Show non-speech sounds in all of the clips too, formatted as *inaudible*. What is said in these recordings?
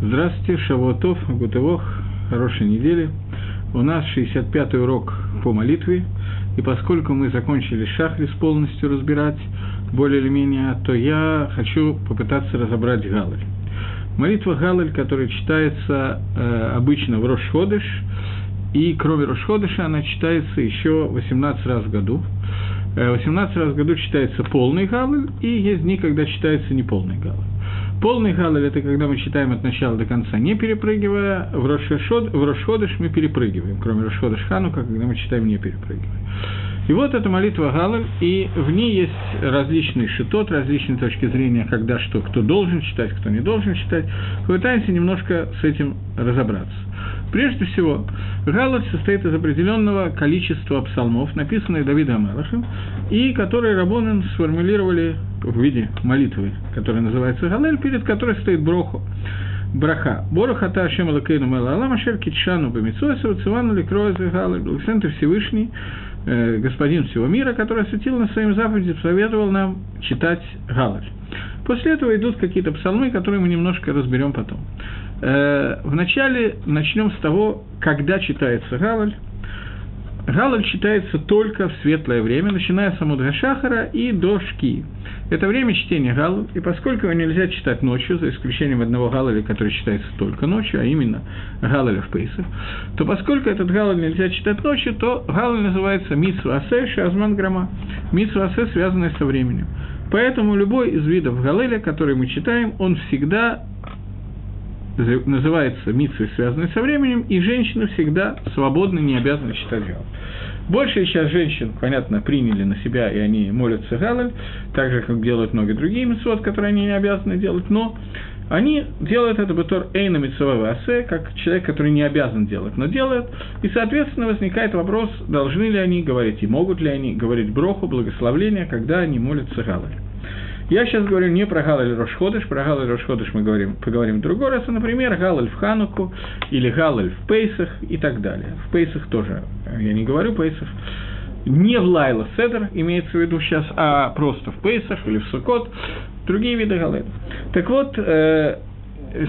Здравствуйте, Шавуатов, Гутывох, хорошей недели. У нас 65-й урок по молитве, и поскольку мы закончили Шахрис полностью разбирать, более или менее, то я хочу попытаться разобрать Галаль. Молитва Галаль, которая читается э, обычно в Рошходыш, и кроме Рошходыша она читается еще 18 раз в году. 18 э, раз в году читается полный Галаль, и есть дни, когда читается неполный Галаль. Полный галаль – это когда мы читаем от начала до конца, не перепрыгивая. В Рошходыш мы перепрыгиваем, кроме Рошходыш Ханука, когда мы читаем не перепрыгивая. И вот эта молитва Галаль, и в ней есть различные шитот, различные точки зрения, когда что, кто должен читать, кто не должен читать. Попытаемся немножко с этим разобраться. Прежде всего, Галаль состоит из определенного количества псалмов, написанных Давидом Амелахом, и которые Рабонен сформулировали в виде молитвы, которая называется Галель, перед которой стоит Броху. Браха. Бороха та Ашем Алакейну Мела Алама Шер Китшану Бамитсуэсу Цивану Ликроэзы Галель. Благословен Всевышний, э, Господин всего мира, который осветил на своим заповеди, советовал нам читать Галель. После этого идут какие-то псалмы, которые мы немножко разберем потом. Э, вначале начнем с того, когда читается Галаль. Галаль читается только в светлое время, начиная с Амудга Шахара и до Шки. Это время чтения Галаль, и поскольку его нельзя читать ночью, за исключением одного Галаля, который читается только ночью, а именно Галаля в Пейсах, то поскольку этот Галаль нельзя читать ночью, то Галаль называется Митсу Асе Шазман Грама, Митсу Асе, связанный со временем. Поэтому любой из видов Галеля, который мы читаем, он всегда называется митсвой, связанной со временем, и женщины всегда свободны, не обязаны читать Галаль. Большая часть женщин, понятно, приняли на себя, и они молятся Галаль, так же, как делают многие другие митцвот, которые они не обязаны делать, но они делают это бытор эйна митцвова асе, как человек, который не обязан делать, но делает, и, соответственно, возникает вопрос, должны ли они говорить, и могут ли они говорить броху, благословление, когда они молятся Галаль. Я сейчас говорю не про Галаль Рошходыш, про Галаль Рошходыш мы говорим, поговорим в другой раз, а, например, Галаль в Хануку или Галаль в Пейсах и так далее. В Пейсах тоже, я не говорю Пейсах, не в Лайла Седер имеется в виду сейчас, а просто в Пейсах или в Сукот, другие виды Галаль. Так вот, э,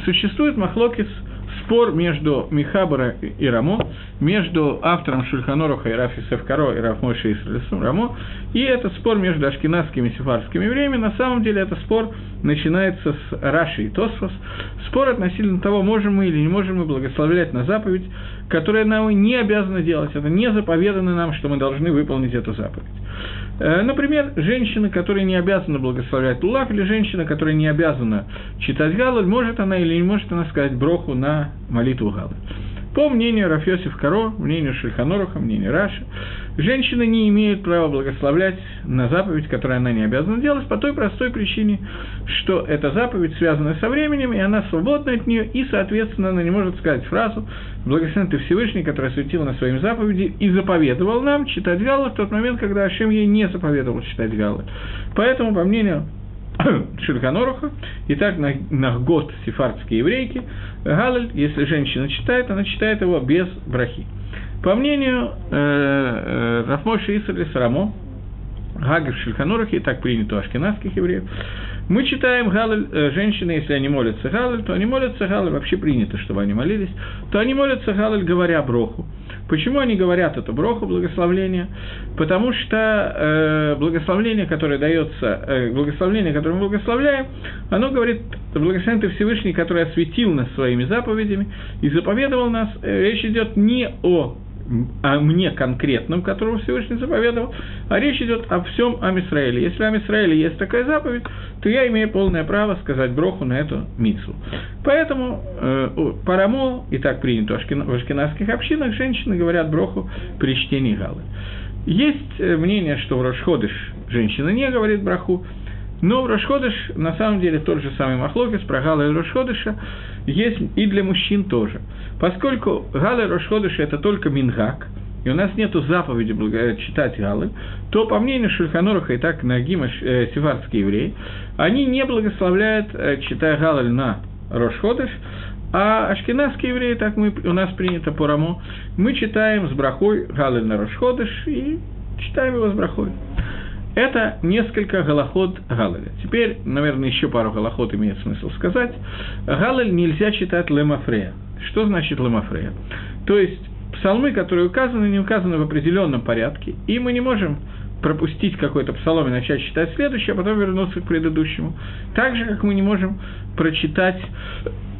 существует Махлокис – спор между Михабара и Рамо, между автором Шульханоруха и Рафи Севкаро и Рафмойши Исралисом Рамо, и это спор между ашкенадскими и сефарскими евреями. На самом деле это спор начинается с Раши и Тосфос. Спор относительно того, можем мы или не можем мы благословлять на заповедь, которая нам не обязана делать. Это не заповедано нам, что мы должны выполнить эту заповедь. Э, например, женщина, которая не обязана благословлять Лулав, или женщина, которая не обязана читать Галаль, может она или не может она сказать броху на молитву Галаль. По мнению Рафьосиф Каро, мнению Шельханоруха, мнению Раши, женщина не имеет права благословлять на заповедь, которую она не обязана делать, по той простой причине, что эта заповедь связана со временем, и она свободна от нее, и, соответственно, она не может сказать фразу «Благословен ты Всевышний, который осветил на своим заповеди и заповедовал нам читать Галла в тот момент, когда Ашем ей не заповедовал читать Галла». Поэтому, по мнению *coughs* Шульханоруха, и так на, на год сефардские еврейки, Галаль, если женщина читает, она читает его без брахи. По мнению э, э, Рафмоши Исраили Сарамо, Гагер Шельханорахи, так принято у ашкенадских евреев, мы читаем Галаль, э, женщины, если они молятся Галаль, то они молятся Галаль, вообще принято, чтобы они молились, то они молятся Галаль, говоря броху. Почему они говорят это броху, благословление? Потому что э, благословление, которое дается, э, благословление, которое мы благословляем, оно говорит, благословен ты Всевышний, который осветил нас своими заповедями и заповедовал нас. Э, речь идет не о о мне конкретном, которого Всевышний заповедовал, а речь идет о всем Амисраиле. Если Амисраиле есть такая заповедь, то я имею полное право сказать броху на эту мицу. Поэтому э, парамо, и так принято в ашкенадских общинах, женщины говорят броху при чтении галы. Есть э, мнение, что в Рошходыш женщина не говорит браху, но в Рошходыш, на самом деле, тот же самый Махлокис про Гала и Рошходыша есть и для мужчин тоже. Поскольку Гала и Рошходыша – это только Мингак, и у нас нет заповеди читать Галы, то, по мнению Шульханоруха и так Нагима э, севарские евреи, они не благословляют, э, читая Галаль на Рошходыш, а ашкенадские евреи, так мы, у нас принято по Рамо, мы читаем с брахой Галаль на Рошходыш и читаем его с брахой. Это несколько голоход Галаля. Теперь, наверное, еще пару голоход имеет смысл сказать. Галаль нельзя читать лемафрея. Что значит лемафрея? То есть, псалмы, которые указаны, не указаны в определенном порядке, и мы не можем пропустить какой-то псалом и начать читать следующий, а потом вернуться к предыдущему. Так же, как мы не можем прочитать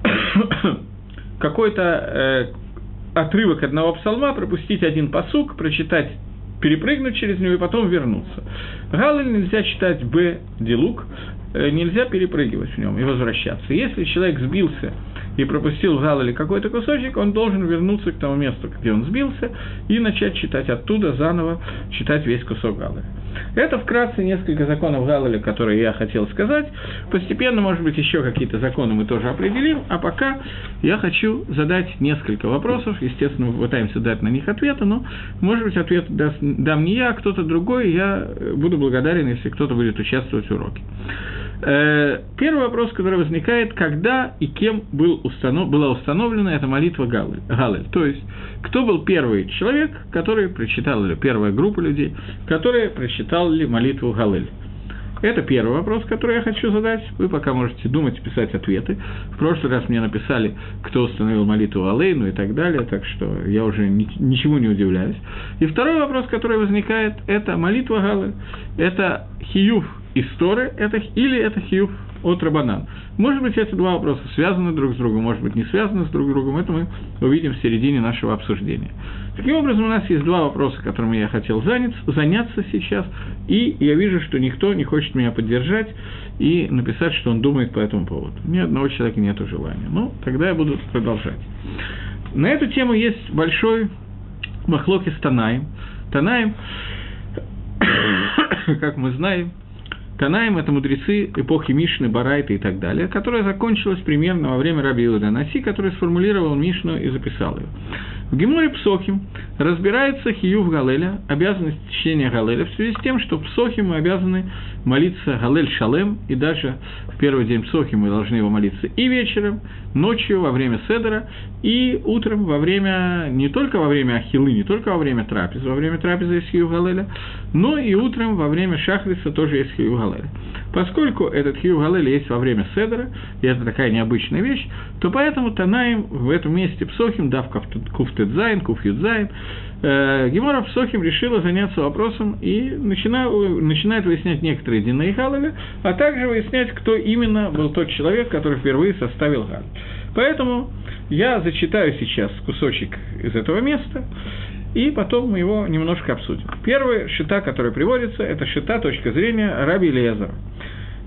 *coughs* какой-то э, отрывок одного псалма, пропустить один посук, прочитать перепрыгнуть через него и потом вернуться. Галаль нельзя читать Б. Делук, э, нельзя перепрыгивать в нем и возвращаться. Если человек сбился и пропустил в Галале какой-то кусочек, он должен вернуться к тому месту, где он сбился, и начать читать оттуда заново, читать весь кусок Галаля. Это вкратце несколько законов Галаля, которые я хотел сказать. Постепенно, может быть, еще какие-то законы мы тоже определим, а пока я хочу задать несколько вопросов. Естественно, мы пытаемся дать на них ответы, но, может быть, ответ дам не я, а кто-то другой, я буду благодарен, если кто-то будет участвовать в уроке. Э, первый вопрос, который возникает, когда и кем был установ... была установлена эта молитва Галель, Галель. То есть, кто был первый человек, который прочитал, или первая группа людей, которые прочитали молитву Галель. Это первый вопрос, который я хочу задать. Вы пока можете думать писать ответы. В прошлый раз мне написали, кто установил молитву Алейну и так далее, так что я уже ничего не удивляюсь. И второй вопрос, который возникает, это молитва Галы. Это история это, или это хиюв от Рабанан. Может быть, эти два вопроса связаны друг с другом, может быть, не связаны с друг с другом, это мы увидим в середине нашего обсуждения. Таким образом, у нас есть два вопроса, которыми я хотел заняться, заняться сейчас, и я вижу, что никто не хочет меня поддержать и написать, что он думает по этому поводу. Ни одного человека нет желания. Ну, тогда я буду продолжать. На эту тему есть большой махлоки с Танаем. Танаем, *coughs* как мы знаем, Танаем – это мудрецы эпохи Мишны, Барайта и так далее, которая закончилась примерно во время Раби Иуда Наси, который сформулировал Мишну и записал ее. В Геморе Псохим разбирается Хиюв Галеля, обязанность чтения Галеля, в связи с тем, что Псохим мы обязаны молиться Галель Шалем, и даже в первый день Псохим мы должны его молиться и вечером, ночью, во время Седера, и утром во время, не только во время Ахилы, не только во время трапезы, во время трапезы есть Хиюв Галеля, но и утром во время Шахриса тоже есть Хиюв Галеля. Поскольку этот Хиюв Галеля есть во время Седера, и это такая необычная вещь, то поэтому Танаем в этом месте Псохим, дав Куфт Тедзайн, Куф Юдзайн, э, Гемора Псохим решила заняться вопросом и начина, начинает выяснять некоторые Дина и а также выяснять, кто именно был тот человек, который впервые составил Галь. Поэтому я зачитаю сейчас кусочек из этого места, и потом мы его немножко обсудим. Первая шита, которая приводится, это шита точка зрения Раби Лезера,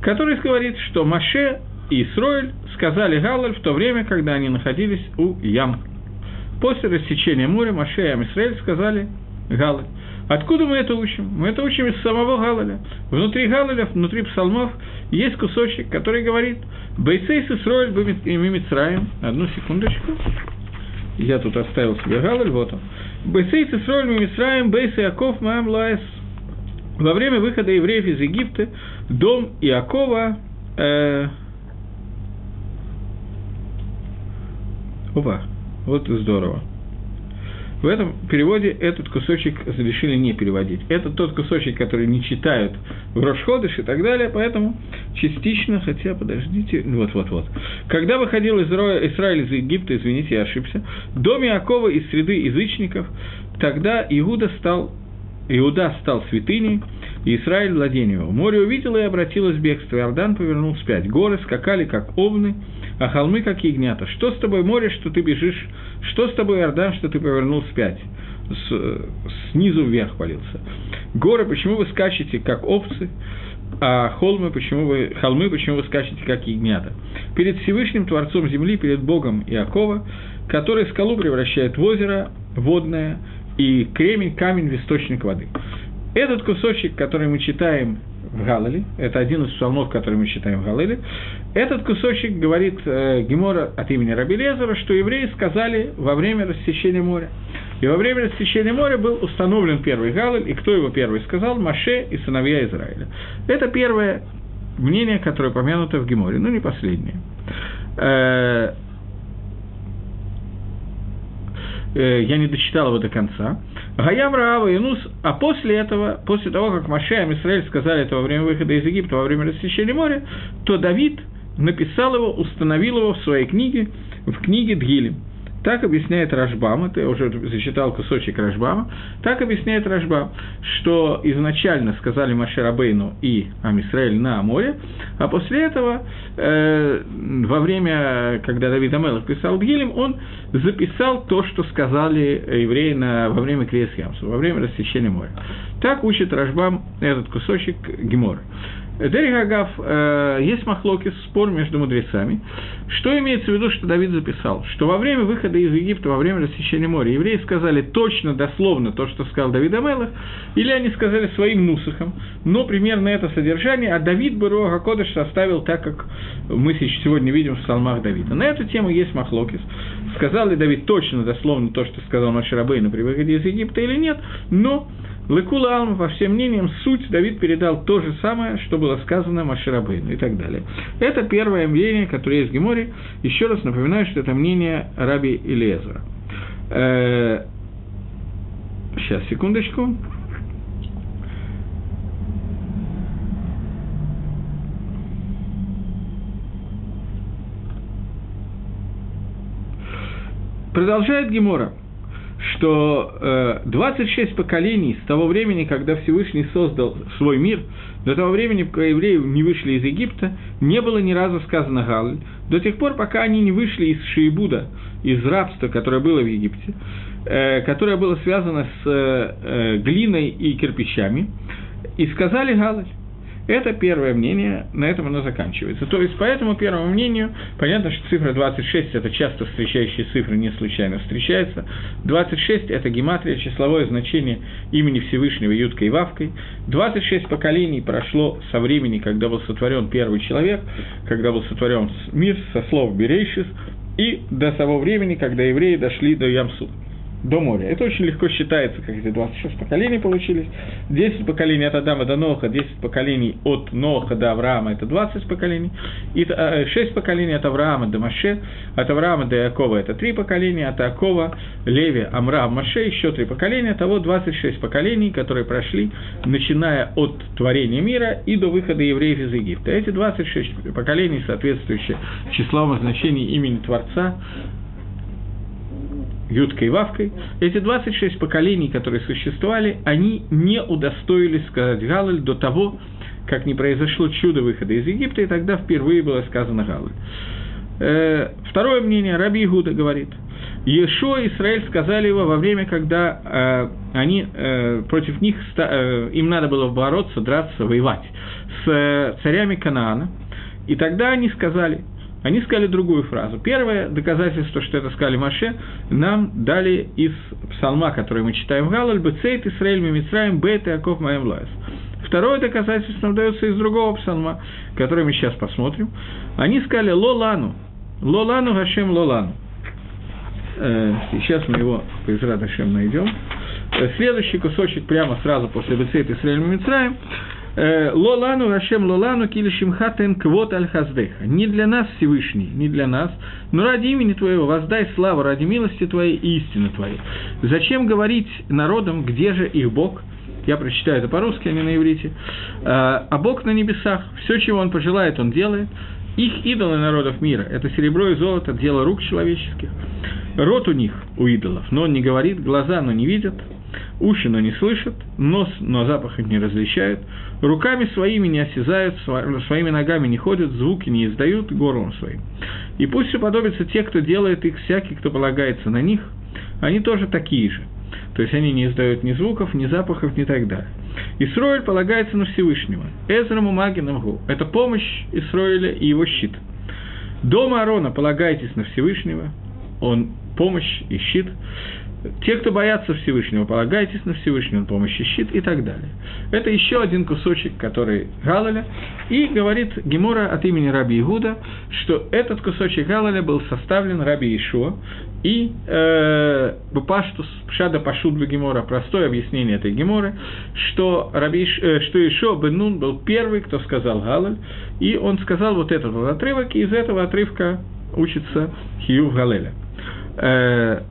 который говорит, что Маше и Исроэль сказали Галаль в то время, когда они находились у Ям. После рассечения моря Маше и Амисраэль сказали Галаль. Откуда мы это учим? Мы это учим из самого Галаля. Внутри Галаля, внутри псалмов, есть кусочек, который говорит «Бейсейс Исроэль Мимицраем». Одну секундочку. Я тут оставил себе Галаль, вот он. «Бейсейс Исроэль Мимицраем, Бейс Яков Маам Лаэс». Во время выхода евреев из Египта дом Иакова э, Опа, вот здорово. В этом переводе этот кусочек решили не переводить. Это тот кусочек, который не читают в Рошходыш и так далее, поэтому частично, хотя, подождите, вот-вот-вот. Когда выходил Израиль из Египта, извините, я ошибся, дом Иакова из среды язычников, тогда Иуда стал, Иуда стал святыней, и Израиль владение его. Море увидело и обратилось в бегство, Иордан повернул вспять. Горы скакали, как овны, а холмы, как ягнята. Что с тобой, море, что ты бежишь? Что с тобой, Иордан, что ты повернул вспять? С, снизу вверх полился. Горы, почему вы скачете, как овцы? а холмы, почему вы, холмы, почему вы скачете, как ягнята. Перед Всевышним Творцом Земли, перед Богом Иакова, который скалу превращает в озеро водное, и кремень, камень в источник воды. Этот кусочек, который мы читаем в Галале, это один из псалмов, который мы читаем в Галале, этот кусочек говорит э, Гемора от имени Раби Лезера, что евреи сказали во время рассечения моря. И во время рассечения моря был установлен первый Галаль, и кто его первый сказал? Маше и сыновья Израиля. Это первое мнение, которое помянуто в Геморе, но не последнее. Э, э, я не дочитал его до конца. Гаям Раава и Нус, а после этого, после того, как Маша и Израиль сказали это во время выхода из Египта, во время рассечения моря, то Давид написал его, установил его в своей книге, в книге Дгилем. Так объясняет Рашбам, это я уже зачитал кусочек Рашбама, так объясняет Рашбам, что изначально сказали Машерабейну и Амисраэль на море, а после этого, э, во время, когда Давид Амелов писал Гилем, он записал то, что сказали евреи на, во время Криес во время рассечения моря. Так учит Рашбам этот кусочек Гемора. Дерих Агав, э, есть махлокис, спор между мудрецами. Что имеется в виду, что Давид записал? Что во время выхода из Египта, во время рассечения моря, евреи сказали точно, дословно то, что сказал Давид Амелах, или они сказали своим нусахом, но примерно это содержание, а Давид Баруага Кодыш составил так, как мы сегодня видим в псалмах Давида. На эту тему есть махлокис. Сказал ли Давид точно, дословно то, что сказал Маширабейну при выходе из Египта или нет, но Лекула Алм, по всем мнениям, суть Давид передал то же самое, что было сказано Маширабейну и так далее. Это первое мнение, которое есть в Геморе. Еще раз напоминаю, что это мнение Раби Илиезера. Э, сейчас, секундочку. Продолжает Гемора что э, 26 поколений с того времени, когда Всевышний создал свой мир, до того времени, пока евреи не вышли из Египта, не было ни разу сказано Галль, до тех пор, пока они не вышли из Шиебуда, из рабства, которое было в Египте, э, которое было связано с э, э глиной и кирпичами, и сказали Галль. Это первое мнение, на этом оно заканчивается. То есть, по этому первому мнению, понятно, что цифра 26 – это часто встречающие цифры, не случайно встречается. 26 – это гематрия, числовое значение имени Всевышнего Юткой и Вавкой. 26 поколений прошло со времени, когда был сотворен первый человек, когда был сотворен мир со слов «берейшис», и до того времени, когда евреи дошли до Ямсу до моря. Это очень легко считается, как эти 26 поколений получились. 10 поколений от Адама до Ноха, 10 поколений от Ноха до Авраама – это 20 поколений. И 6 э, поколений от Авраама до Маше, от Авраама до Якова – это 3 поколения, от Якова, Леви, Амрам, Маше – еще 3 поколения. Того 26 поколений, которые прошли, начиная от творения мира и до выхода евреев из Египта. Эти 26 поколений, соответствующие числовому значению имени Творца, Юткой и Вавкой, эти 26 поколений, которые существовали, они не удостоились сказать Галаль до того, как не произошло чудо выхода из Египта, и тогда впервые было сказано Галаль. Э, второе мнение, Раби Игуда говорит, Ешо и Израиль сказали его во время, когда э, они э, против них, э, им надо было бороться, драться, воевать с э, царями Канаана, и тогда они сказали, они сказали другую фразу. Первое доказательство, что это сказали Маше, нам дали из псалма, который мы читаем в Галаль, «Бецейт Исраэль Мимицраем Бет Яков Маем Лаес». Второе доказательство нам дается из другого псалма, который мы сейчас посмотрим. Они сказали «Лолану», «Лолану Гашем Лолану». Э, сейчас мы его, по Израт Ашем, найдем. Э, следующий кусочек прямо сразу после Бецейт Исраэль Э, Лолану, Рашем Лолану, Килишимхатен Квот Аль Хаздеха. Не для нас, Всевышний, не для нас, но ради имени Твоего воздай славу, ради милости Твоей и истины Твоей. Зачем говорить народам, где же их Бог? Я прочитаю это по-русски, а не на иврите. А, а Бог на небесах, все, чего Он пожелает, Он делает. Их идолы народов мира – это серебро и золото, дело рук человеческих. Рот у них, у идолов, но он не говорит, глаза, но не видят, уши, но не слышат, нос, но запах их не различают, руками своими не осязают, своими ногами не ходят, звуки не издают горлом своим. И пусть уподобятся те, кто делает их, всякий, кто полагается на них, они тоже такие же. То есть они не издают ни звуков, ни запахов, ни так далее. Исроиль полагается на Всевышнего. Эзраму Магинамгу. Это помощь Исроиля и его щит. Дома Арона полагайтесь на Всевышнего. Он помощь и щит. Те, кто боятся Всевышнего, полагайтесь на Всевышнего, он помощь щит и так далее. Это еще один кусочек, который Галаля, и говорит Гемора от имени Раби Игуда, что этот кусочек Галаля был составлен Раби Ишуа, и э, Паштус, Пшада Пашут Гемора, простое объяснение этой Геморы, что, Раби, э, что Ишуа Бен был первый, кто сказал Галаль, и он сказал вот этот вот отрывок, и из этого отрывка учится Хию Галеля. Э,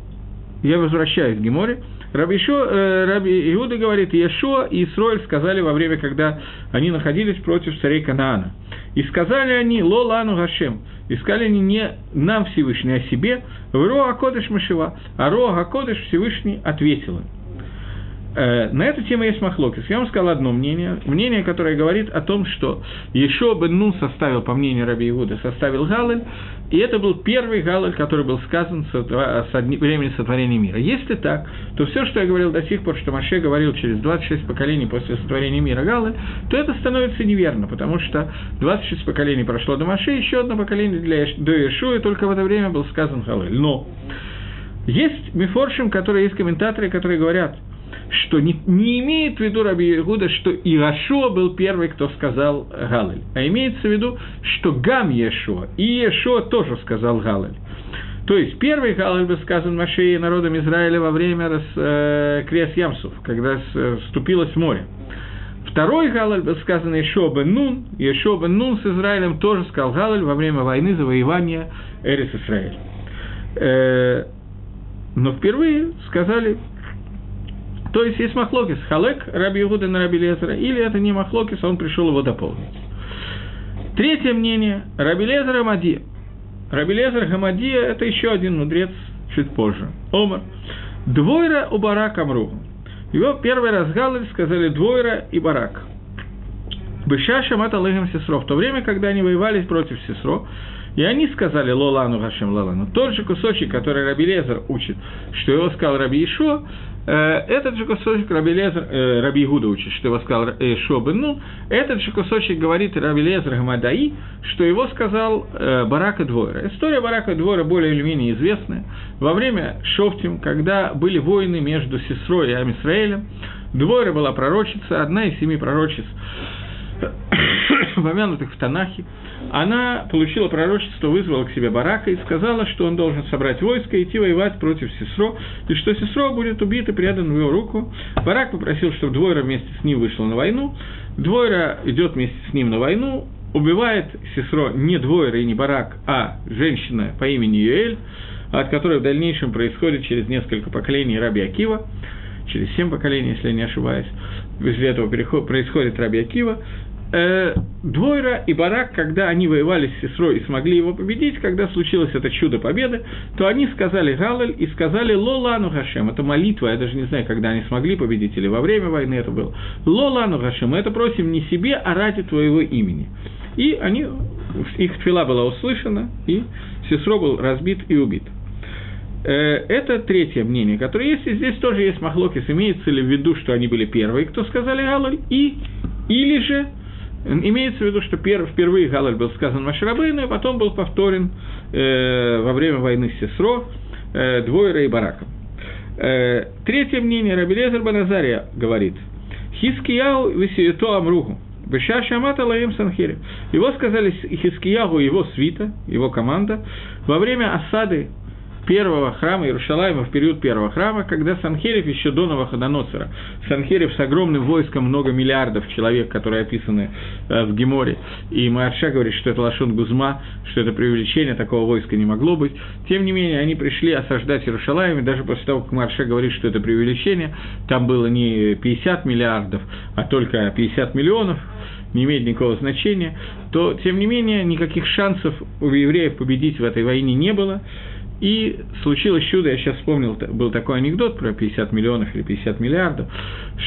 я возвращаюсь к Геморе. Раби, Ишо, э, Раби Иуда говорит, Иешуа и Исроэль сказали во время, когда они находились против царей Канаана. И сказали они, Ло лану Гашем, искали они не нам Всевышний, а себе, в Роа Кодыш Машива, а Роа Кодыш Всевышний ответил им. Э, на эту тему есть махлокис. Я вам сказал одно мнение. Мнение, которое говорит о том, что Ешо бен Нун составил, по мнению Раби Иуда, составил Галель, и это был первый Галель, который был сказан со, времени сотворения мира. Если так, то все, что я говорил до сих пор, что Маше говорил через 26 поколений после сотворения мира Галель, то это становится неверно, потому что 26 поколений прошло до Маше, еще одно поколение для, до Ешо, и только в это время был сказан Галель. Но есть мифоршим, которые есть комментаторы, которые говорят – что не, не имеет в виду Раби Ягуда, что Иешуа был первый, кто сказал Галель, а имеется в виду, что Гам Иешуа, и Иешуа тоже сказал Галель. То есть первый Галель был сказан Машее народом Израиля во время рас, э, Креас Ямсов, когда вступилось море. Второй Галаль был сказан Ешо бен Нун, Ешо бен Нун с Израилем тоже сказал Галаль во время войны завоевания Эрис Израиль. Э, но впервые сказали то есть есть махлокис халек Раби Игуда на Раби Лезера, или это не махлокис, а он пришел его дополнить. Третье мнение – Раби Лезер Амадия. Раби Лезер Гамадия – это еще один мудрец чуть позже. Омар. Двойра у Барак Амру. Его первый раз сказали Двойра и Барак. Быша Шамат Алыгам Сесро. В то время, когда они воевали против Сесро, и они сказали Лолану Гашем Лолану. Тот же кусочек, который Раби Лезер учит, что его сказал Раби Ишо, Э, этот же кусочек Раби, Лезер, э, Раби Игуда учит, что его сказал э, Шобен, ну, этот же кусочек говорит Раби Лезер Гамадаи, что его сказал э, Барака Двойра. История Барака Двойра более или менее известная. Во время Шофтим, когда были войны между Сесрой и Амисраэлем, Двойра была пророчица, одна из семи пророчиц, *coughs* упомянутых в Танахе, она получила пророчество, вызвала к себе Барака и сказала, что он должен собрать войско и идти воевать против Сесро, и что Сесро будет убит и предан в его руку. Барак попросил, чтобы Двойра вместе с ним вышла на войну. Двойра идет вместе с ним на войну, убивает Сесро не Двойра и не Барак, а женщина по имени Юэль, от которой в дальнейшем происходит через несколько поколений Раби Акива, через семь поколений, если я не ошибаюсь. После этого происходит Раби Акива, Двойра и Барак, когда они воевали с сестрой и смогли его победить, когда случилось это чудо победы, то они сказали Галаль и сказали Лолану Гашем. Это молитва, я даже не знаю, когда они смогли победить или во время войны это было. Лолану Гашем, мы это просим не себе, а ради твоего имени. И они, их твила была услышана, и сестро был разбит и убит. Э, это третье мнение, которое есть, и здесь тоже есть махлокис, имеется ли в виду, что они были первые, кто сказали Галаль, и, или же Имеется в виду, что пер, впервые Галаль был сказан Машрабейну, и потом был повторен э, во время войны с Сесро, э, Двойра и Бараком. Э, третье мнение Рабелезер Баназария говорит, Хискияу висието амругу, Беша Шамата Лаем Санхире. Его сказали Хискиягу, его свита, его команда, во время осады первого храма Иерушалайма в период первого храма, когда Санхерев еще до Новоходоносора, Санхерев с огромным войском, много миллиардов человек, которые описаны э, в Геморе, и Марша говорит, что это Лашон Гузма, что это привлечение, такого войска не могло быть. Тем не менее, они пришли осаждать Иерушалайм, и даже после того, как Марша говорит, что это преувеличение, там было не 50 миллиардов, а только 50 миллионов, не имеет никакого значения, то, тем не менее, никаких шансов у евреев победить в этой войне не было. И случилось чудо, я сейчас вспомнил, был такой анекдот про 50 миллионов или 50 миллиардов,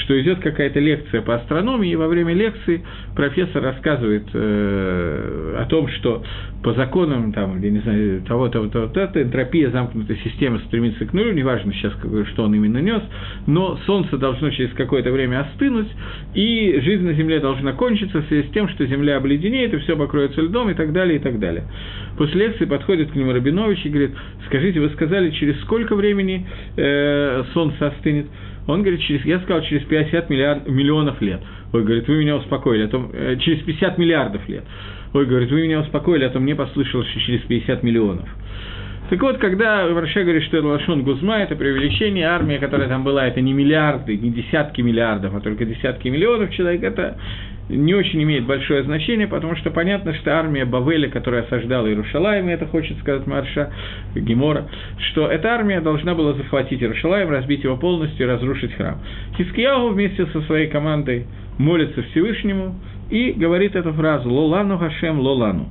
что идет какая-то лекция по астрономии, и во время лекции профессор рассказывает э, о том, что по законам, там, я не знаю, того-то, того-то, энтропия замкнутой системы стремится к нулю, неважно сейчас, что он именно нес, но Солнце должно через какое-то время остынуть, и жизнь на Земле должна кончиться в связи с тем, что Земля обледенеет, и все покроется льдом, и так далее, и так далее. После лекции подходит к нему Рабинович и говорит, скажите, вы сказали, через сколько времени э, Солнце остынет? Он говорит, через, я сказал, через 50 миллиард, миллионов лет. Ой, говорит, вы меня успокоили, а то, э, через 50 миллиардов лет. Ой, говорит, вы меня успокоили, а то мне послышалось, что через 50 миллионов. Так вот, когда Варше говорит, что это Лашон Гузма, это преувеличение, армия, которая там была, это не миллиарды, не десятки миллиардов, а только десятки миллионов человек, это не очень имеет большое значение, потому что понятно, что армия Бавеля, которая осаждала Иерушалаем, и это хочет сказать Марша Гемора, что эта армия должна была захватить Иерушалаем, разбить его полностью разрушить храм. Хискияху вместе со своей командой молится Всевышнему и говорит эту фразу «Лолану Хашем Лолану».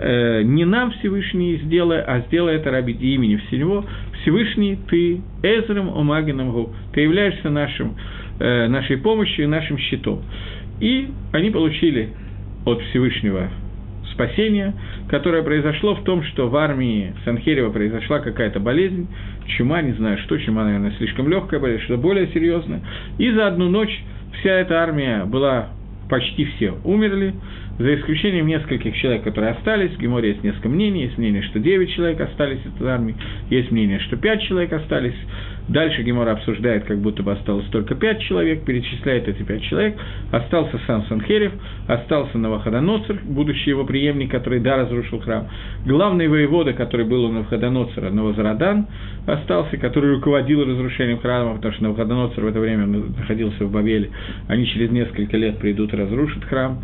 Э, не нам Всевышний сделай, а сделай это ради имени всего. Всевышний, ты Эзрем Омагином ты являешься нашим, э, нашей помощью и нашим щитом. И они получили от Всевышнего спасение, которое произошло в том, что в армии Санхерева произошла какая-то болезнь, чума, не знаю что, чума, наверное, слишком легкая болезнь, что более серьезное. И за одну ночь вся эта армия была, почти все умерли, за исключением нескольких человек, которые остались, в Геморе есть несколько мнений, есть мнение, что 9 человек остались от армии, есть мнение, что 5 человек остались, Дальше Гемора обсуждает, как будто бы осталось только пять человек, перечисляет эти пять человек. Остался сам Санхерев, остался Наваходоноцер, будущий его преемник, который, да, разрушил храм. Главный воевода, который был у Наваходоноцера, Новозарадан, остался, который руководил разрушением храма, потому что Наваходоноцер в это время находился в Бавеле. Они через несколько лет придут и разрушат храм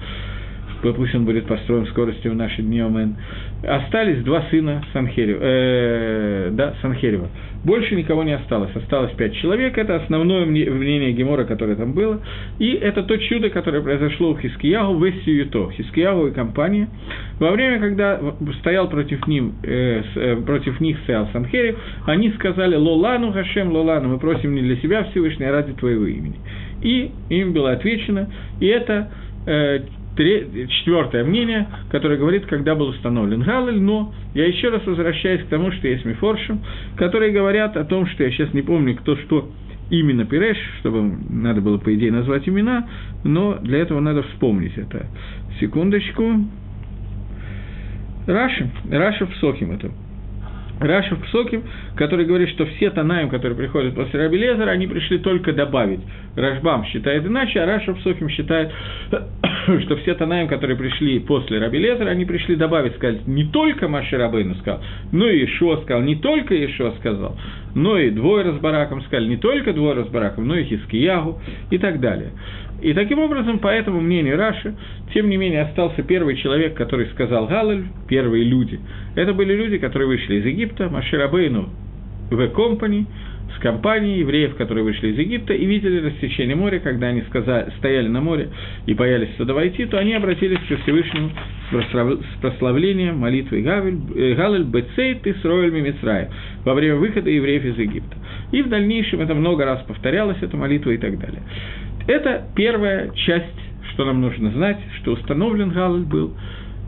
пусть он будет построен скоростью в наши дни, Омен. Остались два сына Санхерева, э, да, Санхерева. Больше никого не осталось. Осталось пять человек. Это основное мнение Гемора, которое там было. И это то чудо, которое произошло у Хискиягу в Эссиюто. Хискиягу и компания. Во время, когда стоял против, ним, э, э, против них стоял Санхерев, они сказали «Лолану, Хашем, Лолану, мы просим не для себя Всевышний, а ради Твоего имени». И им было отвечено, и это э, четвертое мнение, которое говорит, когда был установлен Галель, но я еще раз возвращаюсь к тому, что есть Мифоршим, которые говорят о том, что я сейчас не помню, кто что именно Пиреш, чтобы надо было, по идее, назвать имена, но для этого надо вспомнить это. Секундочку. Раша, Раша в Сохим это Раша в Псоке, который говорит, что все Танаем, которые приходят после Раби Лезера, они пришли только добавить. Рашбам считает иначе, а Раша в Псохим считает, *coughs* что все Танаем, которые пришли после Раби Лезера, они пришли добавить, сказать, не только Маши Рабейну сказал, но и Ишо сказал, не только Ишо сказал, но и двое с Бараком сказали, не только двое с Бараком, но и Хискиягу и так далее. И таким образом, по этому мнению Раши, тем не менее, остался первый человек, который сказал Галаль, первые люди. Это были люди, которые вышли из Египта, Маширабейну в Компани, с компанией евреев, которые вышли из Египта и видели рассечение моря, когда они сказали, стояли на море и боялись туда войти, то они обратились к Всевышнему с прославлением молитвы э, Галель Бецейт и Сроэль Мимицраем во время выхода евреев из Египта. И в дальнейшем это много раз повторялось, эта молитва и так далее. Это первая часть, что нам нужно знать, что установлен Галаль был,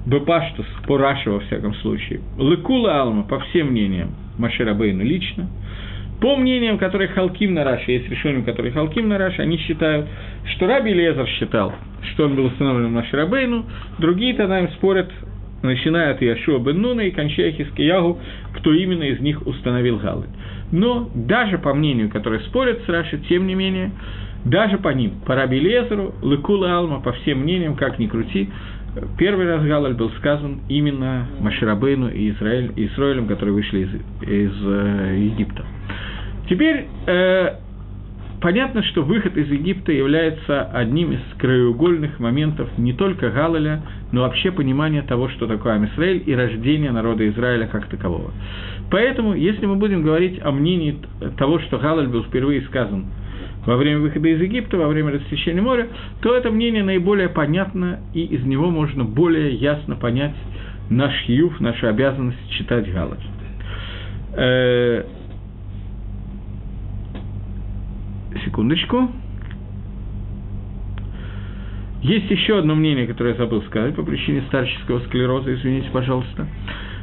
Бепаштус, по Раше во всяком случае, Лекула Алма, по всем мнениям, Маширабейну лично, по мнениям, которые Халким на Раше, есть решения, которые Халким на Раше, они считают, что Раби Лезер считал, что он был установлен Маширабейну, другие-то нам спорят, начиная от Яшуа бен Нуна и кончая Хискиягу, кто именно из них установил Галаль. Но даже по мнению, которые спорят с Раши, тем не менее, даже по ним, по Раби Лезеру, Лекула Алма, по всем мнениям, как ни крути, первый раз Галаль был сказан именно Маширабейну и Израиль, Израилем, которые вышли из, из э, Египта. Теперь э, понятно, что выход из Египта является одним из краеугольных моментов не только Галаля, но вообще понимания того, что такое Амисраэль и рождение народа Израиля как такового. Поэтому, если мы будем говорить о мнении того, что Галаль был впервые сказан во время выхода из Египта, во время рассечения моря, то это мнение наиболее понятно, и из него можно более ясно понять наш юф, нашу обязанность читать Галат. Э, секундочку. Есть еще одно мнение, которое я забыл сказать по причине старческого склероза, извините, пожалуйста.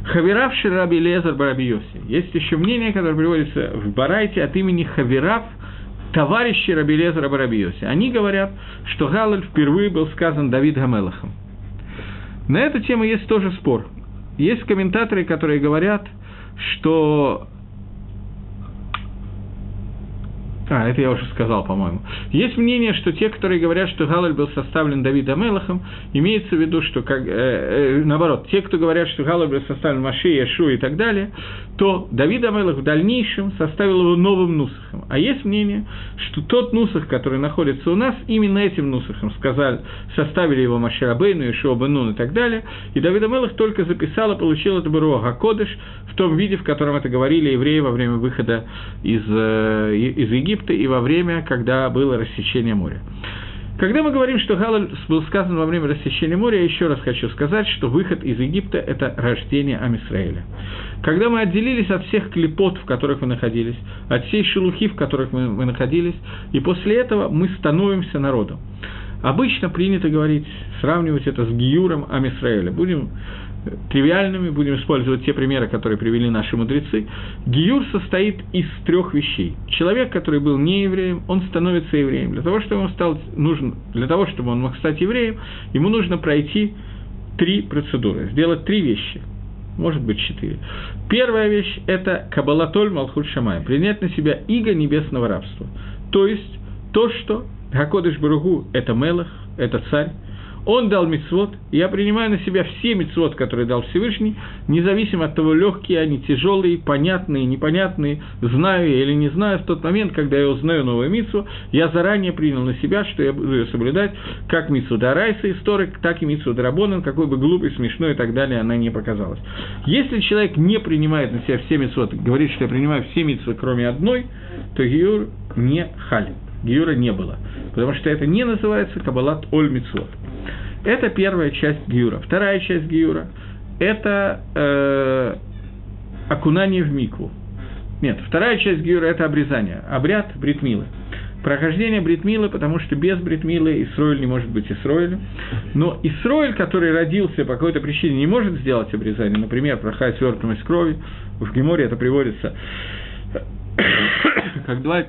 Хавирав Шираби Лезар Бараби Йоси. Есть еще мнение, которое приводится в Барайте от имени Хавирав – товарищи Рабелезера Барабиоси. Они говорят, что Галаль впервые был сказан Давид Гамелахом. На эту тему есть тоже спор. Есть комментаторы, которые говорят, что А, это я уже сказал, по-моему. Есть мнение, что те, которые говорят, что Галаль был составлен Давидом Мелахом, имеется в виду, что, как, э, э, наоборот, те, кто говорят, что Галаль был составлен Маше, Яшу и так далее, то Давид Амелах в дальнейшем составил его новым Нусахом. А есть мнение, что тот Нусах, который находится у нас, именно этим Нусахом сказали, составили его Маше Рабейну, Ишуа Бенун и так далее, и Давид Амелах только записал и получил это Баруа Кодыш в том виде, в котором это говорили евреи во время выхода из, э, из Египта и во время, когда было рассечение моря. Когда мы говорим, что Галаль был сказан во время рассечения моря, я еще раз хочу сказать, что выход из Египта – это рождение Амисраэля. Когда мы отделились от всех клепот, в которых мы находились, от всей шелухи, в которых мы, мы находились, и после этого мы становимся народом. Обычно принято говорить, сравнивать это с Гиюром Амисраэля. Будем тривиальными, будем использовать те примеры, которые привели наши мудрецы, гиюр состоит из трех вещей. Человек, который был не евреем, он становится евреем. Для того, чтобы он стал нужен, для того, чтобы он мог стать евреем, ему нужно пройти три процедуры, сделать три вещи. Может быть, четыре. Первая вещь – это кабалатоль малхут шамай, принять на себя иго небесного рабства. То есть, то, что Гакодыш Баругу – это Мелах, это царь, он дал мицвод, и я принимаю на себя все мицвод, которые дал Всевышний, независимо от того, легкие они, тяжелые, понятные, непонятные, знаю я или не знаю, в тот момент, когда я узнаю новую мицву, я заранее принял на себя, что я буду ее соблюдать, как мицву Дарайса историк, так и мицву Дарабонан, какой бы глупый, смешной и так далее она не показалась. Если человек не принимает на себя все мицвод, говорит, что я принимаю все мицвы, кроме одной, то Гиюр не халит. Гиюра не было. Потому что это не называется Кабалат Оль Мицвот. Это первая часть Гиюра. Вторая часть Гиюра – это э, окунание в микву. Нет, вторая часть Гиюра – это обрезание, обряд бритмилы. Прохождение бритмилы, потому что без бритмилы Исроиль не может быть Исроилем. Но Исроиль, который родился по какой-то причине, не может сделать обрезание, например, проходя свертываемость крови, в Геморе это приводится *coughs* как два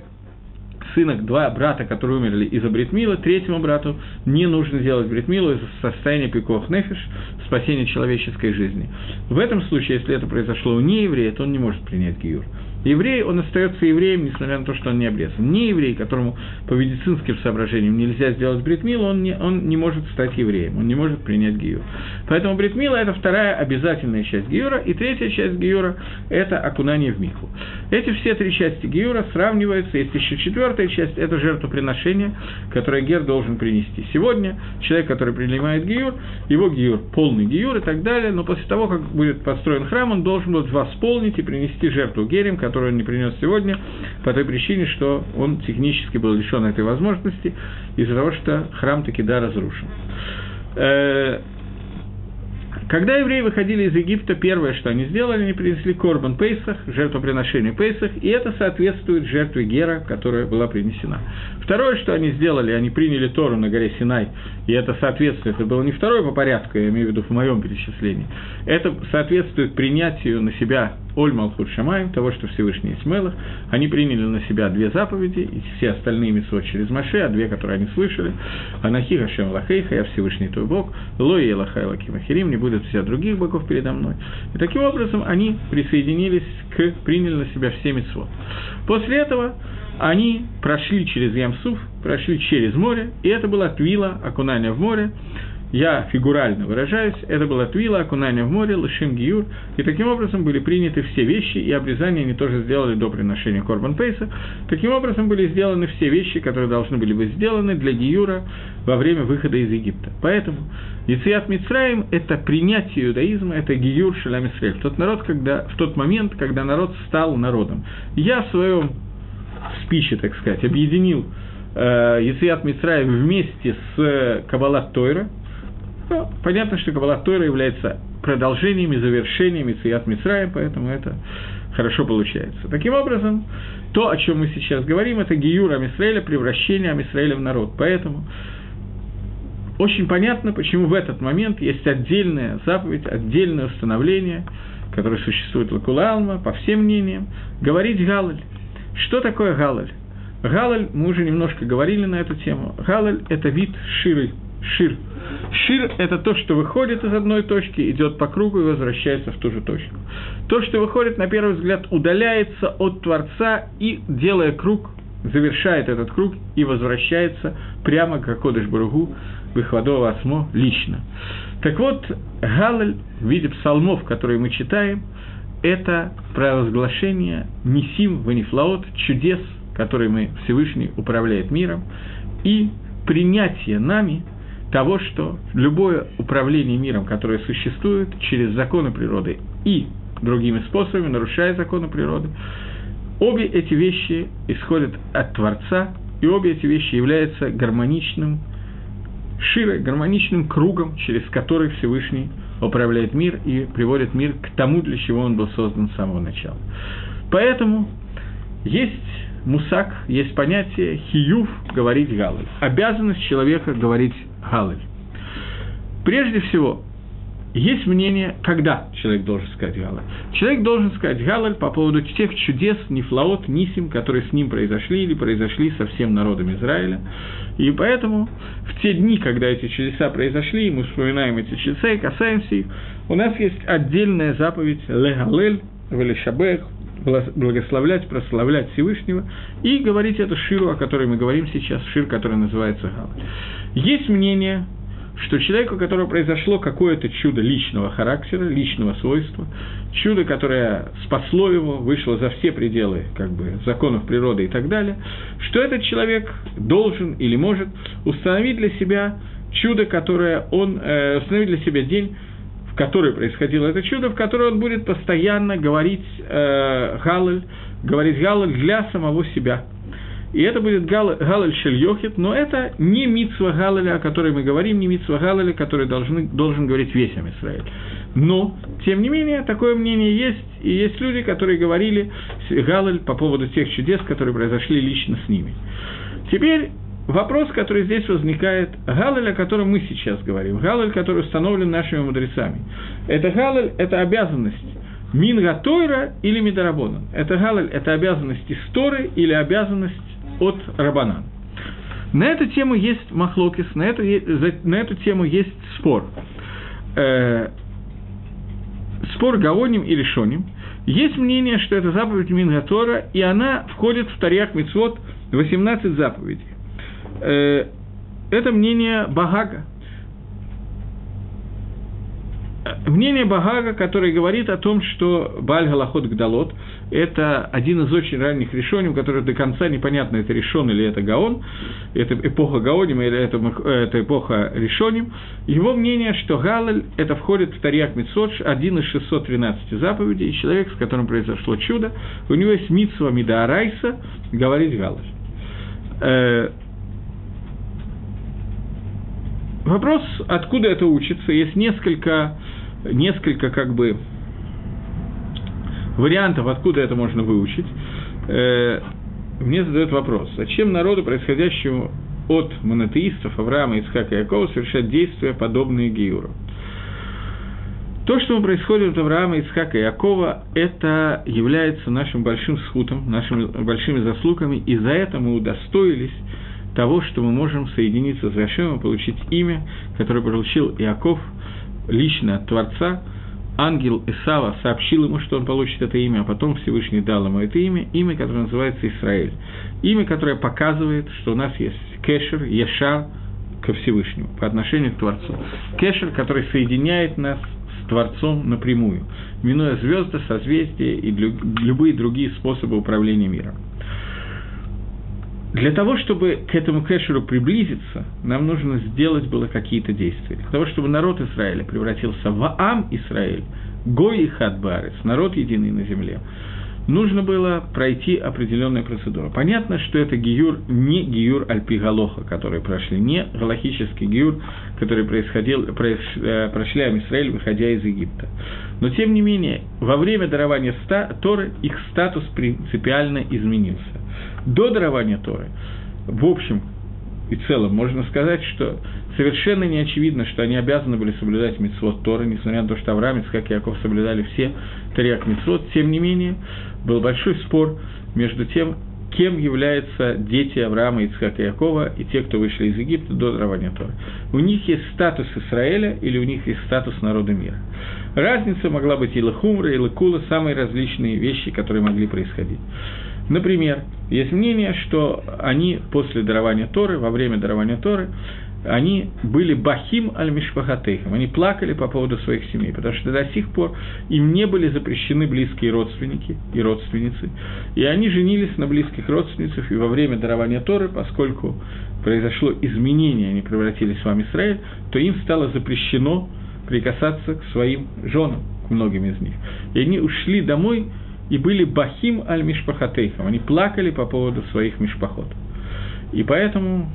сына, два брата, которые умерли из-за бритмила, третьему брату не нужно делать бритмилу из-за состояния пикох нефиш, спасения человеческой жизни. В этом случае, если это произошло у нееврея, то он не может принять гиюр. Еврей, он остается евреем, несмотря на то, что он не обрезан. Не еврей, которому по медицинским соображениям нельзя сделать бритмилу, он не, он не может стать евреем, он не может принять гиюр. Поэтому бритмила – это вторая обязательная часть гиюра, и третья часть гиюра – это окунание в миху. Эти все три части гиюра сравниваются, есть еще четвертая часть – это жертвоприношение, которое гер должен принести. Сегодня человек, который принимает гиюр, его гиюр – полный гиюр и так далее, но после того, как будет построен храм, он должен будет восполнить и принести жертву герем, которую он не принес сегодня, по той причине, что он технически был лишен этой возможности, из-за того, что храм таки да разрушен. Э, когда евреи выходили из Египта, первое, что они сделали, они принесли Корбан Пейсах, жертвоприношение Пейсах, и это соответствует жертве Гера, которая была принесена. Второе, что они сделали, они приняли Тору на горе Синай, и это соответствует, это было не второе по порядку, я имею в виду в моем перечислении, это соответствует принятию на себя Оль Малхут Шамаем, того, что Всевышний есть Мелах, они приняли на себя две заповеди, и все остальные митцвот через Маше, а две, которые они слышали, Анахи Хашем Лахейха, я Всевышний твой Бог, Лои Лахай Лаким не будет вся других богов передо мной. И таким образом они присоединились к, приняли на себя все митцвот. После этого они прошли через Ямсуф, прошли через море, и это была твила, окунание в море, я фигурально выражаюсь, это было твила, окунание в море, лошим гиюр, и таким образом были приняты все вещи, и обрезание они тоже сделали до приношения Корбан Пейса. Таким образом были сделаны все вещи, которые должны были быть сделаны для гиюра во время выхода из Египта. Поэтому Яцият Мицраим – это принятие иудаизма, это гиюр Шалям Исраэль, тот народ, когда, в тот момент, когда народ стал народом. Я в своем спиче, так сказать, объединил э, Яцият Мицраим вместе с Кабалат Тойра – ну, понятно, что Каббала Тора является продолжением и завершением Ицеят Мицраем, поэтому это хорошо получается. Таким образом, то, о чем мы сейчас говорим, это Гиюр Амисраэля, превращение Амисраэля в народ. Поэтому очень понятно, почему в этот момент есть отдельная заповедь, отдельное установление, которое существует в Лакулалма, по всем мнениям, говорить Галаль. Что такое Галаль? Галаль, мы уже немножко говорили на эту тему. Галаль – это вид ширы, шир – Шир – это то, что выходит из одной точки, идет по кругу и возвращается в ту же точку. То, что выходит, на первый взгляд, удаляется от Творца и, делая круг, завершает этот круг и возвращается прямо к Акодыш Баругу, Бехвадова Асмо, лично. Так вот, Галаль в виде псалмов, которые мы читаем, это провозглашение Нисим Ванифлаот, чудес, которыми Всевышний управляет миром, и принятие нами того, что любое управление миром, которое существует через законы природы и другими способами, нарушая законы природы, обе эти вещи исходят от Творца, и обе эти вещи являются гармоничным, шире, гармоничным кругом, через который Всевышний управляет мир и приводит мир к тому, для чего он был создан с самого начала. Поэтому есть мусак, есть понятие хиюв говорить галаль. Обязанность человека говорить галаль. Прежде всего, есть мнение, когда человек должен сказать галаль. Человек должен сказать галаль по поводу тех чудес, нефлаот, нисим, которые с ним произошли или произошли со всем народом Израиля. И поэтому в те дни, когда эти чудеса произошли, мы вспоминаем эти чудеса и касаемся их, у нас есть отдельная заповедь легалель, велешабех, благословлять, прославлять Всевышнего и говорить эту ширу, о которой мы говорим сейчас, шир, который называется Гал. Есть мнение, что человеку, у которого произошло какое-то чудо личного характера, личного свойства, чудо, которое спасло его, вышло за все пределы как бы, законов природы и так далее, что этот человек должен или может установить для себя чудо, которое он, э, установить для себя день, в которой происходило это чудо, в которой он будет постоянно говорить э, Галаль, говорить Галаль для самого себя. И это будет Галаль Шельйохит, но это не Мицва Галаля, о которой мы говорим, не Мицва Галаля, который должен, должен говорить весь Амисраэль. Но, тем не менее, такое мнение есть, и есть люди, которые говорили Галаль по поводу тех чудес, которые произошли лично с ними. Теперь вопрос, который здесь возникает, галаль, о котором мы сейчас говорим, галаль, который установлен нашими мудрецами. Это галаль, это обязанность Минга Тойра или Мидарабона. Это галаль, это обязанность из Торы или обязанность от Рабанан. На эту тему есть махлокис, на эту, на эту тему есть спор. Э, спор Гаоним и Решоним. Есть мнение, что это заповедь Мингатора, и она входит в Тарьях Мицвод 18 заповедей. Э, это мнение Багага. Мнение Багага, который говорит о том, что Баль Галахот Гдалот – это один из очень ранних решений, который до конца непонятно, это решен или это Гаон, это эпоха Гаоним или это, это эпоха решоним. Его мнение, что Галаль – это входит в Тарьяк Митсодж, один из 613 заповедей, человек, с которым произошло чудо, у него есть Митсва Мидаарайса говорить Галаль. Э, Вопрос, откуда это учится, есть несколько, несколько как бы вариантов, откуда это можно выучить. Э, мне задают вопрос, зачем народу, происходящему от монотеистов Авраама, Ицхака и Якова, совершать действия, подобные Гиюру? То, что происходит от Авраама, Ицхака и Якова, это является нашим большим схутом, нашими большими заслугами, и за это мы удостоились того, что мы можем соединиться с Гашемом, получить имя, которое получил Иаков лично от Творца. Ангел Исава сообщил ему, что он получит это имя, а потом Всевышний дал ему это имя, имя, которое называется Израиль. Имя, которое показывает, что у нас есть кешер, ешар ко Всевышнему, по отношению к Творцу. Кешер, который соединяет нас с Творцом напрямую, минуя звезды, созвездия и любые другие способы управления миром. Для того, чтобы к этому кэшеру приблизиться, нам нужно сделать было какие-то действия. Для того, чтобы народ Израиля превратился в Ам Израиль, Гой и Хадбарец, народ единый на земле, нужно было пройти определенную процедуру. Понятно, что это гиюр не гиюр альпигалоха, который прошли, не галахический гиюр, который происходил, проис, э, прошли Амисраэль, выходя из Египта. Но, тем не менее, во время дарования ста, Торы их статус принципиально изменился до дарования Торы, в общем и целом можно сказать, что совершенно не очевидно, что они обязаны были соблюдать митцвот Торы, несмотря на то, что Авраам, как Яков соблюдали все Тарьяк митцвот, тем не менее, был большой спор между тем, кем являются дети Авраама, Ицхака и Якова и те, кто вышли из Египта до дарования Торы. У них есть статус Израиля или у них есть статус народа мира. Разница могла быть и Лахумра, и Лакула, самые различные вещи, которые могли происходить. Например, есть мнение, что они после дарования Торы, во время дарования Торы, они были бахим аль мишпахатейхам, они плакали по поводу своих семей, потому что до сих пор им не были запрещены близкие родственники и родственницы, и они женились на близких родственницах, и во время дарования Торы, поскольку произошло изменение, они превратились в Израиль, то им стало запрещено прикасаться к своим женам, к многим из них. И они ушли домой и были бахим аль мишпахатейхам, они плакали по поводу своих мишпахот. И поэтому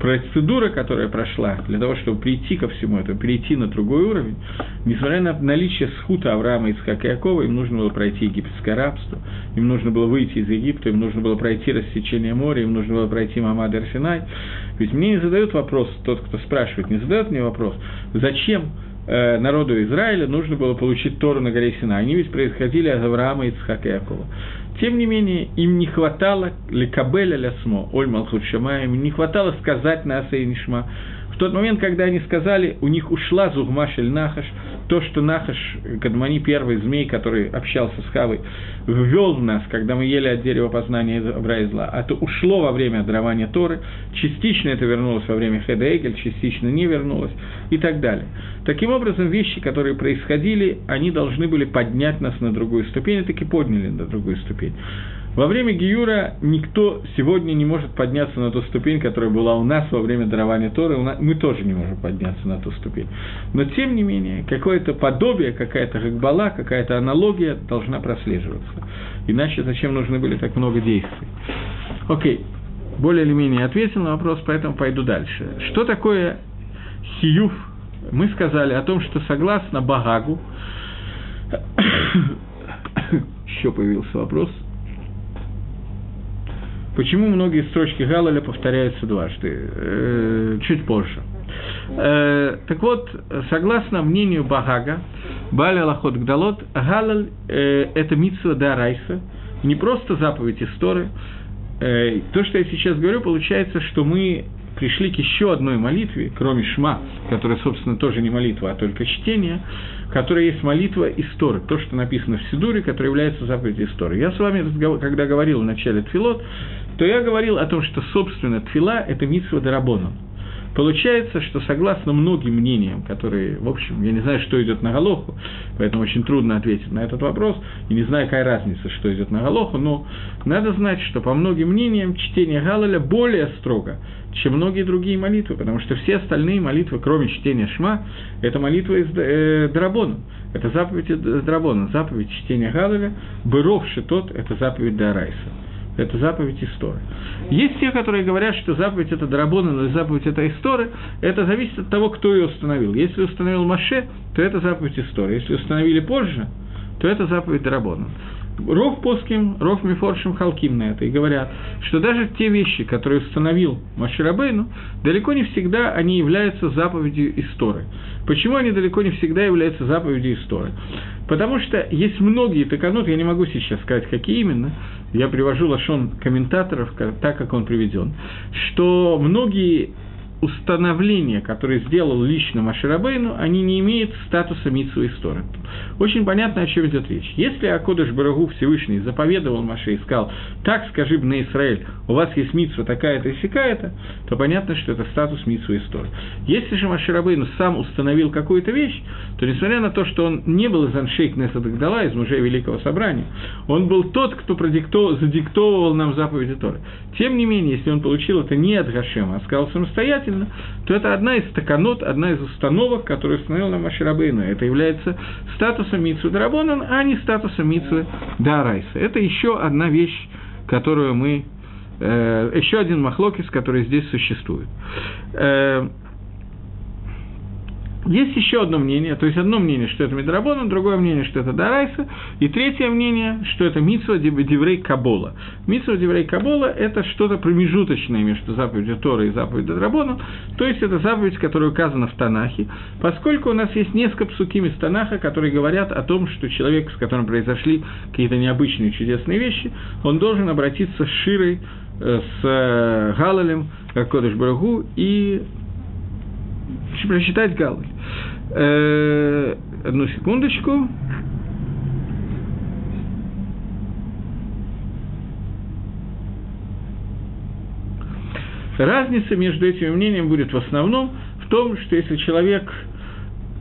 процедура, которая прошла для того, чтобы прийти ко всему этому, перейти на другой уровень, несмотря на наличие схута Авраама, Ицхака и Якова, им нужно было пройти египетское рабство, им нужно было выйти из Египта, им нужно было пройти рассечение моря, им нужно было пройти Мамад Арсинай. Ведь мне не задают вопрос, тот, кто спрашивает, не задает мне вопрос, зачем народу Израиля нужно было получить Тору на горе Сина. Они ведь происходили от Авраама, Ицхака и Якова. Тем не менее, им не хватало лекабеля лясмо, оль малхут им не хватало сказать на Асейнишма. В тот момент, когда они сказали, у них ушла Зугмашель Нахаш, то, что Нахаш, Кадмани, первый змей, который общался с Хавой, ввел в нас, когда мы ели от дерева познания добра и зла, а то ушло во время дарования Торы, частично это вернулось во время Хеда Эгель, частично не вернулось и так далее. Таким образом, вещи, которые происходили, они должны были поднять нас на другую ступень, и таки подняли на другую ступень. Во время Гиюра никто сегодня не может подняться на ту ступень, которая была у нас во время дарования Торы, мы тоже не можем подняться на ту ступень. Но, тем не менее, какое-то подобие, какая-то гагбала, какая-то аналогия должна прослеживаться. Иначе зачем нужны были так много действий? Окей, более или менее ответил на вопрос, поэтому пойду дальше. Что такое хиюф? Мы сказали о том, что согласно Багагу, *coughs* еще появился вопрос – Почему многие строчки Галаля повторяются дважды? Э, чуть позже. Э, так вот, согласно мнению Багага, Баля Лахот Гдалот, Галаль э, – это митсва Дарайса, не просто заповедь истории. Э, то, что я сейчас говорю, получается, что мы пришли к еще одной молитве, кроме Шма, которая, собственно, тоже не молитва, а только чтение, которая есть молитва истории, то, что написано в Сидуре, которая является заповедью истории. Я с вами, когда говорил в начале Тфилот, то я говорил о том, что, собственно, Тфила – это митсва Дарабона. Получается, что согласно многим мнениям, которые, в общем, я не знаю, что идет на Галоху, поэтому очень трудно ответить на этот вопрос, и не знаю, какая разница, что идет на Галоху, но надо знать, что по многим мнениям чтение Галаля более строго, чем многие другие молитвы, потому что все остальные молитвы, кроме чтения Шма, это молитва из э, Драбона. Это заповедь из Драбона, заповедь чтения Галаля, Быров тот, это заповедь Дарайса это заповедь истории. Есть те, которые говорят, что заповедь это Драбона, но заповедь это история. Это зависит от того, кто ее установил. Если установил Маше, то это заповедь истории. Если установили позже, то это заповедь Драбона. Ров Поским, Ров Мифоршим Халким на это и говорят, что даже те вещи, которые установил Маширабейну, далеко не всегда они являются заповедью истории. Почему они далеко не всегда являются заповедью истории? Потому что есть многие таканот, я не могу сейчас сказать, какие именно, я привожу лошон комментаторов, так как он приведен, что многие установления, которые сделал лично Маширабейну, они не имеют статуса Митсу истории. Очень понятно, о чем идет речь. Если Акодыш Барагу Всевышний заповедовал Маше и сказал, так скажи на Израиль, у вас есть Митсва такая-то и сякая-то, то понятно, что это статус Митсу истории. Если же Маширабейну сам установил какую-то вещь, то несмотря на то, что он не был из Аншейк Несадагдала, из мужей Великого Собрания, он был тот, кто продиктовал, задиктовывал нам заповеди Торы. Тем не менее, если он получил это не от Гашема, а сказал самостоятельно, то это одна из стаканот, одна из установок, которую установил нам Маширабейну. Это является статусом Митсу Дарабонан, а не статусом Митсу Дарайса. Это еще одна вещь, которую мы... Э, еще один махлокис, который здесь существует. Э, есть еще одно мнение, то есть одно мнение, что это Медрабона, другое мнение, что это Дарайса, и третье мнение, что это Митсва Деврей Кабола. Митсва Деврей Кабола – это что-то промежуточное между заповедью Тора и заповедью Драбона, то есть это заповедь, которая указана в Танахе, поскольку у нас есть несколько псуким из Танаха, которые говорят о том, что человек, с которым произошли какие-то необычные чудесные вещи, он должен обратиться с Широй, э, с э, Галалем, как Кодыш Барагу, и прочитать Галой. Э, одну секундочку. Разница между этими мнениями будет в основном в том, что если человек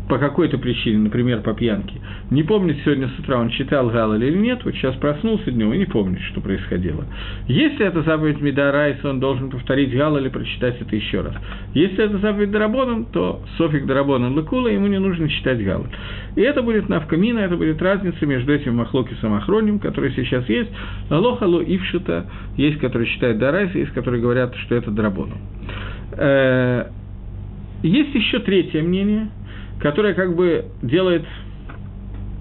по какой-то причине, например, по пьянке, не помнит сегодня с утра, он читал Галаль или нет, вот сейчас проснулся днем и не помнит, что происходило. Если это заповедь Медарайса, он должен повторить Галаль или прочитать это еще раз. Если это заповедь Дарабоном, то Софик Дарабоном Лакула, ему не нужно читать Галаль. И это будет навкамина, это будет разница между этим Махлокисом Ахроним, который сейчас есть, Алохало Ившита, есть, который читает Дарайса, есть, которые говорят, что это Дарабоном. Э, есть еще третье мнение – которая как бы делает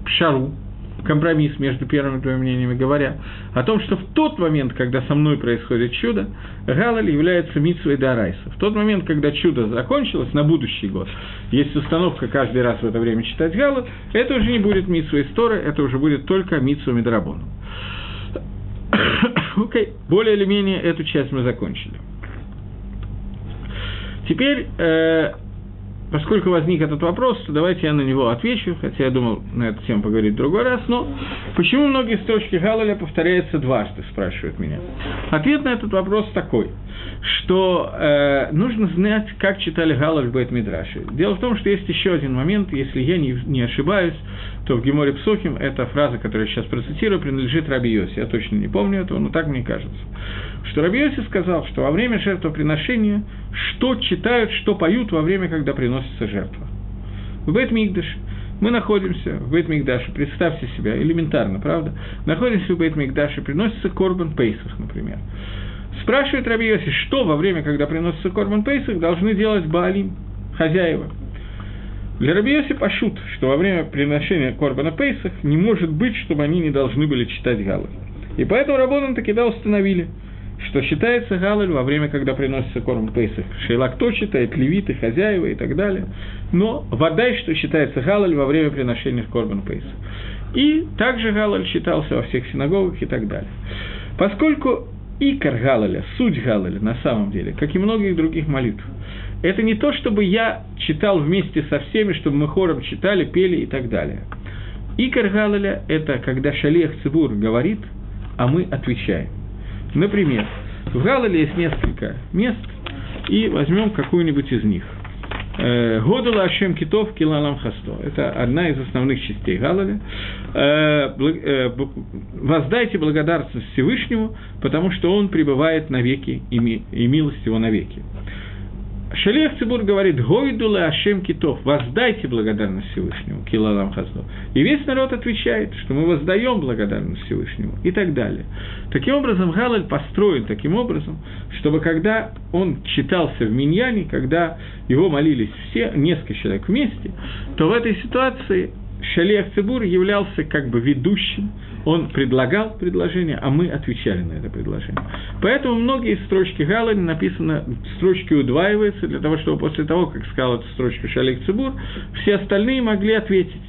шару, компромисс между первыми двумя мнениями, говоря о том, что в тот момент, когда со мной происходит чудо, Галаль является митсвой Дарайса. В тот момент, когда чудо закончилось, на будущий год, есть установка каждый раз в это время читать Галаль, это уже не будет митсвой Торы, это уже будет только митсвой Медрабону. *coughs* Окей, okay. более или менее эту часть мы закончили. Теперь э, поскольку возник этот вопрос, то давайте я на него отвечу, хотя я думал на эту тему поговорить в другой раз, но почему многие строчки Галаля повторяются дважды, спрашивают меня. Ответ на этот вопрос такой, что э, нужно знать, как читали Галаль Бет Мидраше. Дело в том, что есть еще один момент, если я не, не ошибаюсь, то в Геморе Псохим эта фраза, которую я сейчас процитирую, принадлежит Раби Йоси. Я точно не помню этого, но так мне кажется. Что Раби Йоси сказал, что во время жертвоприношения что читают, что поют во время, когда приносится жертва. В Бет Мигдаш мы находимся в Бет Мигдаше, представьте себя, элементарно, правда? Находимся в Бет Мигдаше, приносится Корбан Пейсах, например. Спрашивает Раби Йоси, что во время, когда приносится Корбан Пейсах, должны делать Баалим, хозяева – для Рабиоси пошут, что во время приношения Корбана Пейсах не может быть, чтобы они не должны были читать Галаль. И поэтому Рабонан таки да установили, что считается Галаль во время, когда приносится Корбан Пейсах. Шейла кто читает, левиты, хозяева и так далее. Но вода, что считается Галаль во время приношения Корбан Пейсах. И также Галаль считался во всех синагогах и так далее. Поскольку икор Галаля, суть Галаля на самом деле, как и многих других молитв, это не то, чтобы я читал вместе со всеми, чтобы мы хором читали, пели и так далее. Икар Галаля – это когда Шалех Цибур говорит, а мы отвечаем. Например, в Галале есть несколько мест, и возьмем какую-нибудь из них. Э, Годала Ашем Китов Килалам Хасто. Это одна из основных частей Галаля. Э, э, воздайте благодарность Всевышнему, потому что Он пребывает навеки, и милость Его навеки. Шалех Цибур говорит, «Гойдула Ашем Китов, воздайте благодарность Всевышнему, Килалам Хаздо». И весь народ отвечает, что мы воздаем благодарность Всевышнему и так далее. Таким образом, Галаль построен таким образом, чтобы когда он читался в Миньяне, когда его молились все, несколько человек вместе, то в этой ситуации Шалех Цибур являлся как бы ведущим, он предлагал предложение, а мы отвечали на это предложение. Поэтому многие строчки Галани написаны, строчки удваиваются для того, чтобы после того, как сказал эту строчку Шалех Цибур, все остальные могли ответить.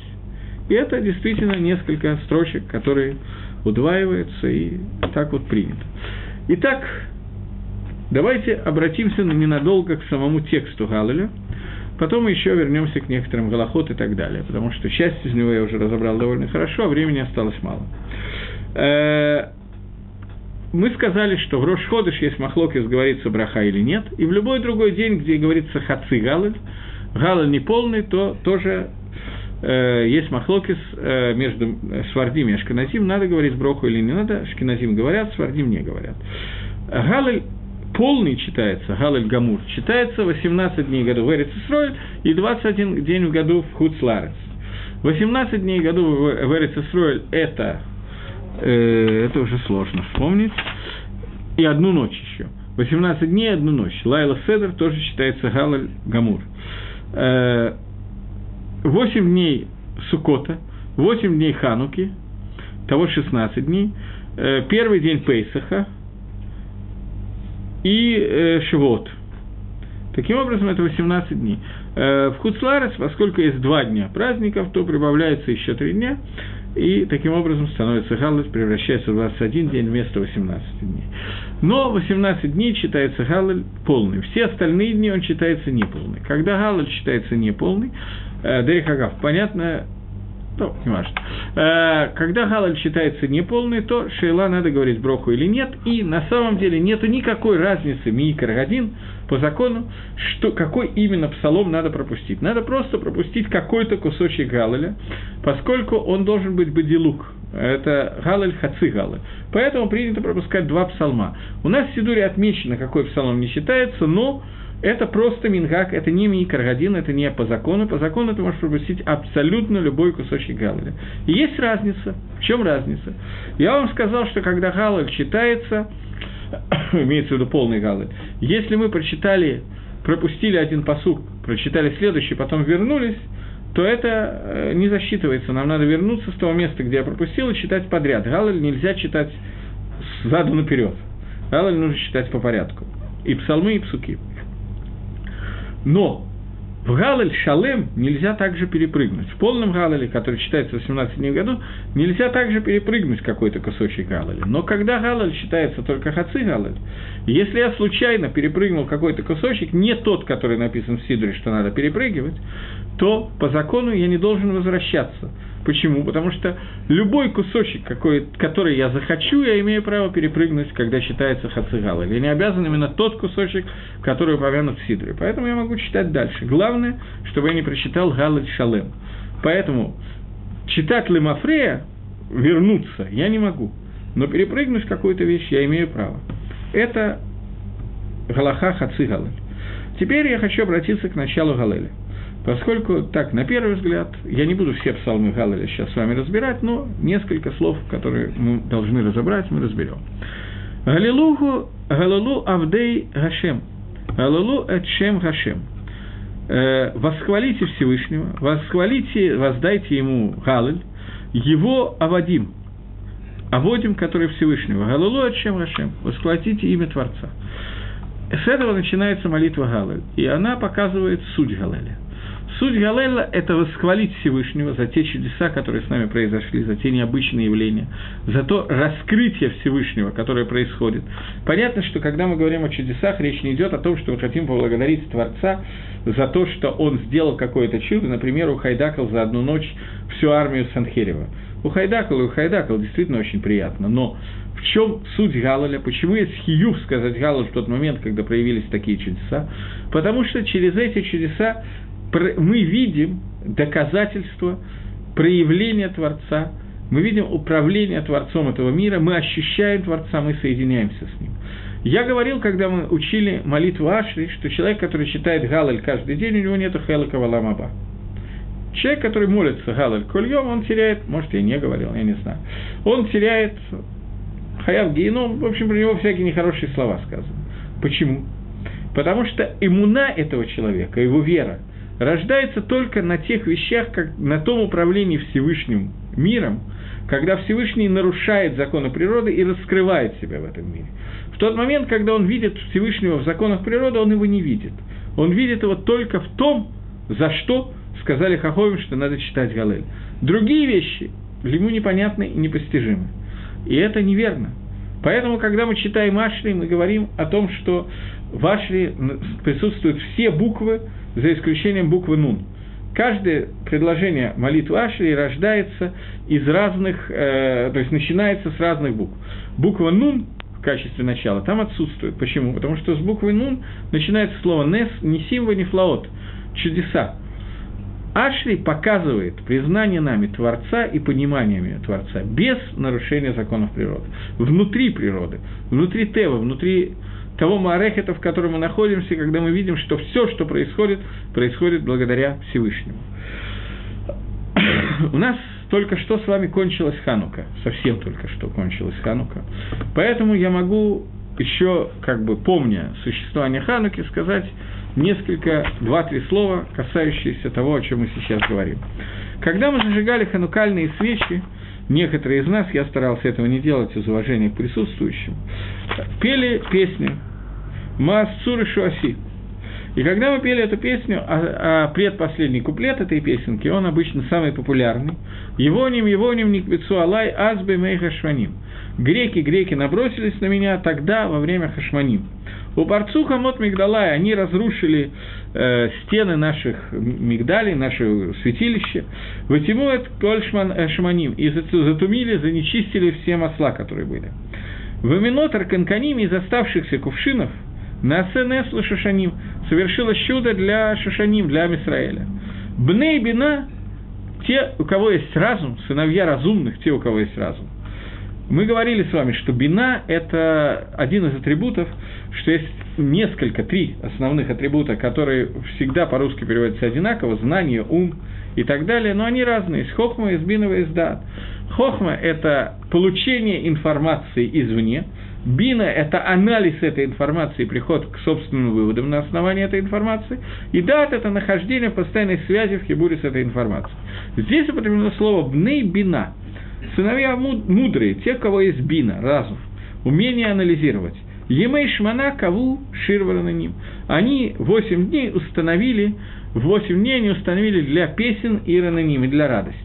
И это действительно несколько строчек, которые удваиваются, и так вот принято. Итак, давайте обратимся ненадолго к самому тексту Галаля – Потом мы еще вернемся к некоторым голоход и так далее, потому что часть из него я уже разобрал довольно хорошо, а времени осталось мало. Э, мы сказали, что в Рошходыш есть махлокис, говорится браха или нет, и в любой другой день, где говорится хаци галаль, галаль не полный, то тоже э, есть махлокис э, между свардим и ашканазим, надо говорить броху или не надо, ашканазим говорят, свардим не говорят. Галаль полный читается, Галель Гамур, читается 18 дней году в Эрицисройль и 21 день в году в Хуцларец. 18 дней году в Эрицисройль это, э, это уже сложно вспомнить, и одну ночь еще. 18 дней, одну ночь. Лайла Седер тоже считается Галаль Гамур. Э, 8 дней Сукота, 8 дней Хануки, того 16 дней. Э, первый день Пейсаха – и э, Шивот. Таким образом, это 18 дней. Э, в Хуцларец, поскольку есть два дня праздников, то прибавляется еще три дня, и таким образом становится Галлет, превращается в 21 день вместо 18 дней. Но 18 дней считается Галлель полный. Все остальные дни он считается неполный. Когда Галлель считается неполный, э, Дерихагав, понятно, ну, не важно. Э, когда галаль считается неполный, то шейла надо говорить броху или нет, и на самом деле нет никакой разницы микр один по закону, что, какой именно псалом надо пропустить. Надо просто пропустить какой-то кусочек галаля, поскольку он должен быть бадилук. Это галаль хаци галаль. Поэтому принято пропускать два псалма. У нас в Сидуре отмечено, какой псалом не считается, но это просто мингак, это не микрогодин, это не по закону. По закону ты можешь пропустить абсолютно любой кусочек галаля. И есть разница. В чем разница? Я вам сказал, что когда галаль читается, *coughs* имеется в виду полный галаль, если мы прочитали, пропустили один посук, прочитали следующий, потом вернулись, то это э, не засчитывается. Нам надо вернуться с того места, где я пропустил, и читать подряд. Галаль нельзя читать сзаду наперед. Галаль нужно читать по порядку. И псалмы, и псуки. Но в Галаль Шалем нельзя также перепрыгнуть. В полном Галале, который читается в 18 дней в году, нельзя также перепрыгнуть какой-то кусочек Галаля. Но когда Галаль считается только Хаци Галаль, если я случайно перепрыгнул какой-то кусочек, не тот, который написан в Сидоре, что надо перепрыгивать, то по закону я не должен возвращаться. Почему? Потому что любой кусочек, какой, который я захочу, я имею право перепрыгнуть, когда считается хацигал. Или не обязан именно тот кусочек, который упомянут в Сидре. Поэтому я могу читать дальше. Главное, чтобы я не прочитал Галаль Шалем. Поэтому читать Лемафрея, вернуться, я не могу. Но перепрыгнуть какую-то вещь я имею право. Это Галаха Хаци Теперь я хочу обратиться к началу Галеля. Поскольку, так, на первый взгляд, я не буду все псалмы Галаля сейчас с вами разбирать, но несколько слов, которые мы должны разобрать, мы разберем. Галилуху, Галилу Авдей Гашем. Галилу Эдшем Гашем. Э, восхвалите Всевышнего, восхвалите, воздайте ему Галаль, его Авадим, Аводим, который Всевышнего. Галилу Эдшем Гашем. Восхвалите имя Творца. С этого начинается молитва Галаль, и она показывает суть Галаля. Суть Галеля – это восхвалить Всевышнего за те чудеса, которые с нами произошли, за те необычные явления, за то раскрытие Всевышнего, которое происходит. Понятно, что когда мы говорим о чудесах, речь не идет о том, что мы хотим поблагодарить Творца за то, что он сделал какое-то чудо, например, ухайдакал за одну ночь всю армию Санхерева. Ухайдакал и ухайдакал действительно очень приятно, но в чем суть Галаля, почему есть хиюв сказать Галаль в тот момент, когда проявились такие чудеса? Потому что через эти чудеса мы видим доказательства проявления Творца, мы видим управление Творцом этого мира, мы ощущаем Творца, мы соединяемся с Ним. Я говорил, когда мы учили молитву Ашри, что человек, который читает Галаль каждый день, у него нет Хелака Валамаба. Человек, который молится Галаль Кольем, он теряет, может, я не говорил, я не знаю, он теряет Хаяв Гейном, в общем, про него всякие нехорошие слова сказаны. Почему? Потому что иммуна этого человека, его вера – рождается только на тех вещах, как на том управлении Всевышним миром, когда Всевышний нарушает законы природы и раскрывает себя в этом мире. В тот момент, когда он видит Всевышнего в законах природы, он его не видит. Он видит его только в том, за что сказали Хаховим, что надо читать Галель. Другие вещи ему непонятны и непостижимы. И это неверно. Поэтому, когда мы читаем Ашри, мы говорим о том, что в Ашри присутствуют все буквы, за исключением буквы «нун». Каждое предложение молитвы Ашри рождается из разных, э, то есть начинается с разных букв. Буква «нун» в качестве начала там отсутствует. Почему? Потому что с буквы «нун» начинается слово «нес», не симва, не флаот, чудеса. Ашри показывает признание нами Творца и понимание Творца без нарушения законов природы. Внутри природы, внутри Тева, внутри того Маарехета, в котором мы находимся, когда мы видим, что все, что происходит, происходит благодаря Всевышнему. У нас только что с вами кончилась Ханука, совсем только что кончилась Ханука. Поэтому я могу еще, как бы помня существование Хануки, сказать несколько, два-три слова, касающиеся того, о чем мы сейчас говорим. Когда мы зажигали ханукальные свечи, некоторые из нас, я старался этого не делать из уважения к присутствующим, пели песню «Маасцур и Шуаси». И когда мы пели эту песню, а, а предпоследний куплет этой песенки, он обычно самый популярный. Его ним, его ним, никбецу алай, азбе мейха шваним. Греки, греки набросились на меня тогда, во время хашманим. У Парцуха Мот Мигдалай они разрушили э, стены наших мигдалей, наше святилище. Ватимует Кольшман э, Шманим. И затумили, занечистили все масла, которые были. В Аминотар Канканим из оставшихся кувшинов на СНС Шашаним совершилось чудо для Шашаним, для Амисраэля. Бней Бина, те, у кого есть разум, сыновья разумных, те, у кого есть разум. Мы говорили с вами, что бина – это один из атрибутов, что есть несколько, три основных атрибута, которые всегда по-русски переводятся одинаково – знание, ум и так далее, но они разные. Есть хохма, есть бинова, есть дат. Хохма – это получение информации извне, Бина – это анализ этой информации, приход к собственным выводам на основании этой информации. И дат – это нахождение постоянной связи в хибуре с этой информацией. Здесь употреблено слово «бней бина». Сыновья мудрые, те, кого есть бина, разум, умение анализировать. Емей шмана каву ширвара на ним. Они восемь дней установили, восемь дней они установили для песен и раноним, и для радости.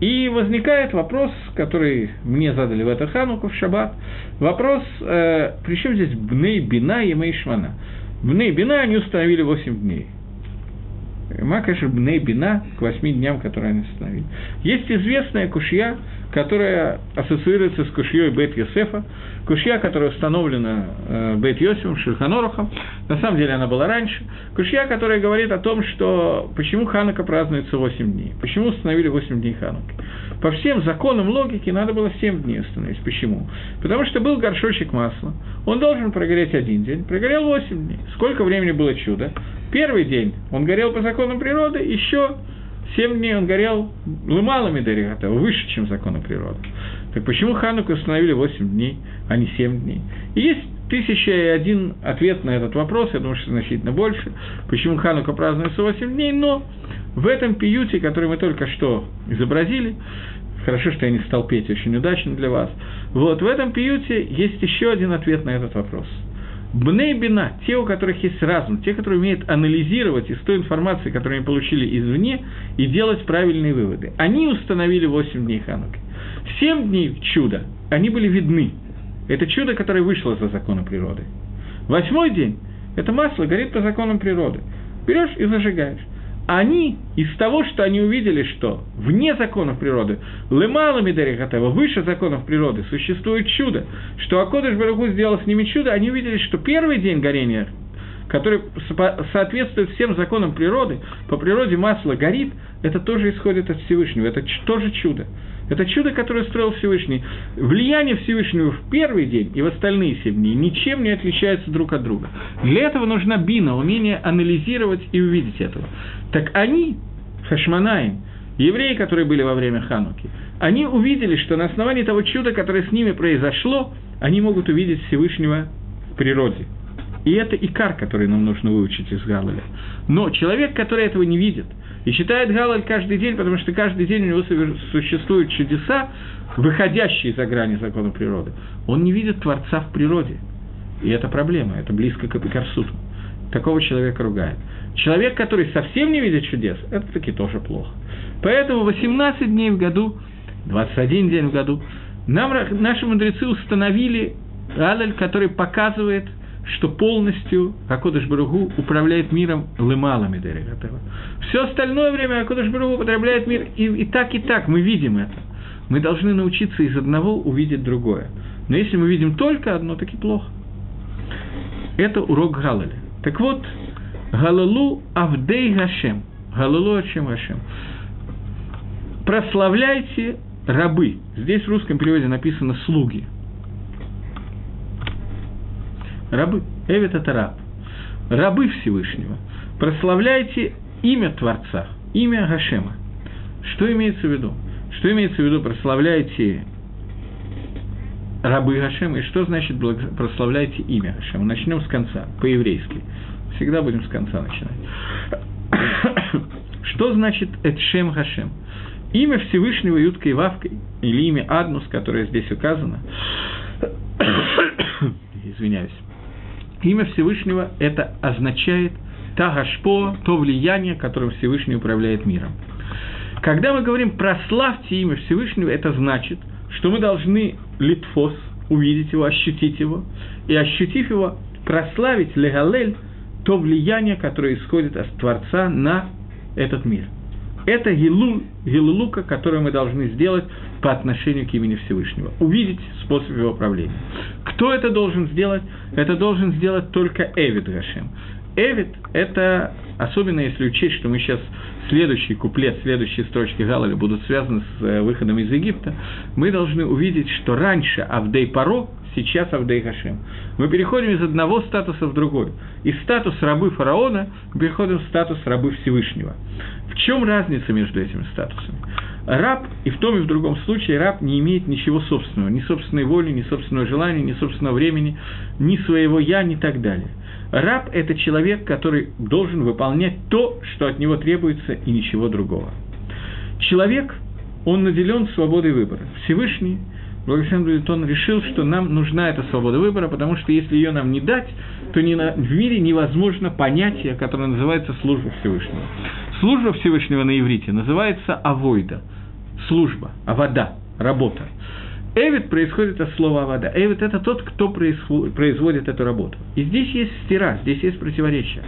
И возникает вопрос, который мне задали в это хануку, в шаббат, вопрос, э, при чем здесь бней бина и мей шмана? Бней бина они установили 8 дней. Макаши бней бина к 8 дням, которые они установили. Есть известная кушья, которая ассоциируется с кушьей Бет Йосефа, кушья, которая установлена э, Бет Йосифом, Шульханорухом, на самом деле она была раньше, кушья, которая говорит о том, что почему Ханука празднуется 8 дней, почему установили 8 дней Хануки. По всем законам логики надо было 7 дней установить. Почему? Потому что был горшочек масла, он должен прогореть один день, прогорел 8 дней. Сколько времени было чудо? Первый день он горел по законам природы, еще Семь дней он горел лымалами Даригата, выше, чем законы природы. Так почему Хануку установили 8 дней, а не 7 дней? И есть тысяча и один ответ на этот вопрос, я думаю, что значительно больше, почему Ханука празднуется 8 дней, но в этом пиюте, который мы только что изобразили, хорошо, что я не стал петь, очень удачно для вас, вот в этом пиюте есть еще один ответ на этот вопрос – Бней бина, те, у которых есть разум, те, которые умеют анализировать из той информации, которую они получили извне, и делать правильные выводы. Они установили 8 дней Хануки. 7 дней чуда, они были видны. Это чудо, которое вышло за законы природы. Восьмой день – это масло горит по законам природы. Берешь и зажигаешь они из того, что они увидели, что вне законов природы, лымалами Дарихатева, выше законов природы, существует чудо, что Акодыш Барагу сделал с ними чудо, они увидели, что первый день горения, который соответствует всем законам природы, по природе масло горит, это тоже исходит от Всевышнего, это тоже чудо. Это чудо, которое строил Всевышний. Влияние Всевышнего в первый день и в остальные семь дней ничем не отличается друг от друга. Для этого нужна бина, умение анализировать и увидеть этого. Так они, хашманаим, евреи, которые были во время Хануки, они увидели, что на основании того чуда, которое с ними произошло, они могут увидеть Всевышнего в природе. И это икар, который нам нужно выучить из Галаля. Но человек, который этого не видит – и читает Галаль каждый день, потому что каждый день у него существуют чудеса, выходящие за грани закона природы. Он не видит Творца в природе. И это проблема, это близко к эпикарсуту. Такого человека ругает. Человек, который совсем не видит чудес, это таки тоже плохо. Поэтому 18 дней в году, 21 день в году, нам, наши мудрецы установили Алель, который показывает – что полностью Акодыш Баругу управляет миром лымалами Дерегатева. Все остальное время Акодыш Баругу управляет мир, и, и так, и так мы видим это. Мы должны научиться из одного увидеть другое. Но если мы видим только одно, так и плохо. Это урок Галали. Так вот, Галалу Авдей Гашем. Галалу Ачем Гашем. Прославляйте рабы. Здесь в русском переводе написано «слуги». Рабы. Эвет – это раб. Рабы Всевышнего. Прославляйте имя Творца, имя Гашема. Что имеется в виду? Что имеется в виду прославляйте рабы Гашема, и что значит прославляйте имя Гашема? Начнем с конца, по-еврейски. Всегда будем с конца начинать. Что значит Эдшем Гашем? Имя Всевышнего Юткой Вавкой, или имя Аднус, которое здесь указано, *coughs* извиняюсь, Имя Всевышнего – это означает та гашпо, то влияние, которым Всевышний управляет миром. Когда мы говорим «прославьте имя Всевышнего», это значит, что мы должны литфос, увидеть его, ощутить его, и ощутив его, прославить легалель, то влияние, которое исходит от Творца на этот мир. Это гилу, гилулука, которую мы должны сделать по отношению к имени Всевышнего. Увидеть способ его правления. Кто это должен сделать? Это должен сделать только Эвид Гашем. Эвид – это, особенно если учесть, что мы сейчас следующий куплет, следующие строчки Галаля будут связаны с э, выходом из Египта, мы должны увидеть, что раньше Авдей Паро, сейчас Авдей Хашем. Мы переходим из одного статуса в другой. Из статуса рабы фараона мы переходим в статус рабы Всевышнего. В чем разница между этими статусами? Раб, и в том и в другом случае раб не имеет ничего собственного, ни собственной воли, ни собственного желания, ни собственного времени, ни своего «я», ни так далее – Раб – это человек, который должен выполнять то, что от него требуется, и ничего другого. Человек, он наделен свободой выбора. Всевышний, будет он, решил, что нам нужна эта свобода выбора, потому что если ее нам не дать, то ни на, в мире невозможно понятие, которое называется служба Всевышнего. Служба Всевышнего на иврите называется авойда, служба, авода, работа. Эвид происходит от слова вода. Эвид – это тот, кто производит эту работу. И здесь есть стира, здесь есть противоречие.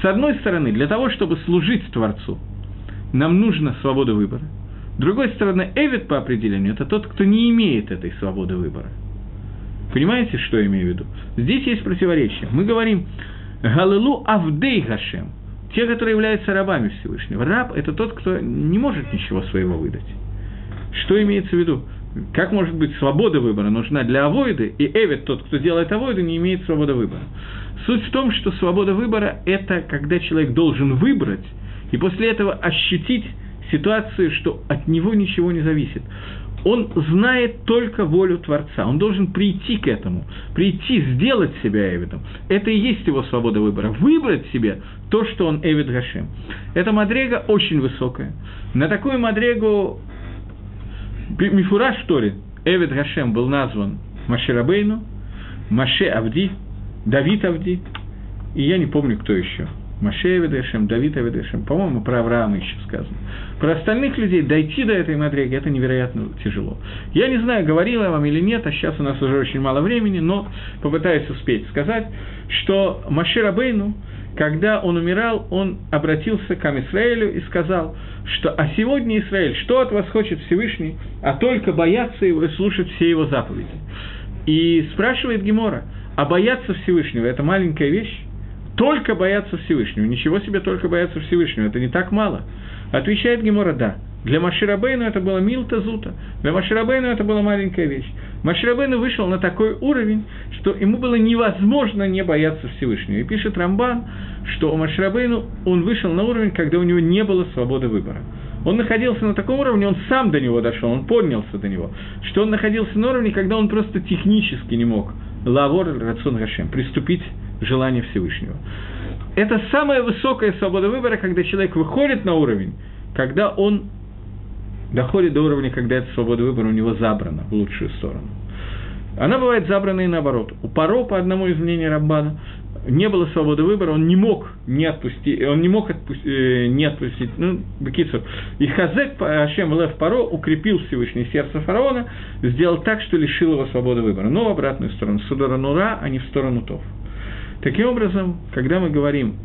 С одной стороны, для того, чтобы служить Творцу, нам нужна свобода выбора. Другой стороны, Эвид по определению – это тот, кто не имеет этой свободы выбора. Понимаете, что я имею в виду? Здесь есть противоречие. Мы говорим «Галилу Авдей Гашем» – те, которые являются рабами Всевышнего. Раб – это тот, кто не может ничего своего выдать. Что имеется в виду? Как может быть свобода выбора нужна для авоиды, и Эвид, тот, кто делает авоиды, не имеет свободы выбора? Суть в том, что свобода выбора – это когда человек должен выбрать, и после этого ощутить ситуацию, что от него ничего не зависит. Он знает только волю Творца. Он должен прийти к этому, прийти, сделать себя Эвидом. Это и есть его свобода выбора. Выбрать себе то, что он Эвид Гашем. Эта мадрега очень высокая. На такую мадрегу Мифураж Торе Эвид Гашем был назван Маширабейну, Маше Авди, Давид Авди, и я не помню, кто еще. Маше Авидешем, Давид Авидешем, по-моему, про Авраама еще сказано. Про остальных людей дойти до этой мадреги – это невероятно тяжело. Я не знаю, говорила я вам или нет, а сейчас у нас уже очень мало времени, но попытаюсь успеть сказать, что Маше Рабейну, когда он умирал, он обратился к Амисраэлю и сказал, что «А сегодня, Израиль, что от вас хочет Всевышний, а только бояться его и слушать все его заповеди?» И спрашивает Гемора, а бояться Всевышнего – это маленькая вещь? Только бояться Всевышнего. Ничего себе только бояться Всевышнего. Это не так мало. Отвечает Гемора «да». Для Маширабейну это было милта зута, для Маширабейну это была маленькая вещь. Маширабейну вышел на такой уровень, что ему было невозможно не бояться Всевышнего. И пишет Рамбан, что у Маширабейну он вышел на уровень, когда у него не было свободы выбора. Он находился на таком уровне, он сам до него дошел, он поднялся до него, что он находился на уровне, когда он просто технически не мог лавор рацион Гашем, приступить желание Всевышнего. Это самая высокая свобода выбора, когда человек выходит на уровень, когда он доходит до уровня, когда эта свобода выбора у него забрана в лучшую сторону. Она бывает забрана и наоборот. У Паро, по одному из мнений Раббана, не было свободы выбора, он не мог не отпустить, он не мог отпустить, э, не отпустить, ну, Бекицур. И Хазек, Ашем Лев Паро, укрепил Всевышнее сердце фараона, сделал так, что лишил его свободы выбора, но в обратную сторону, в сторону Ра, а не в сторону Тов. Таким образом, когда мы говорим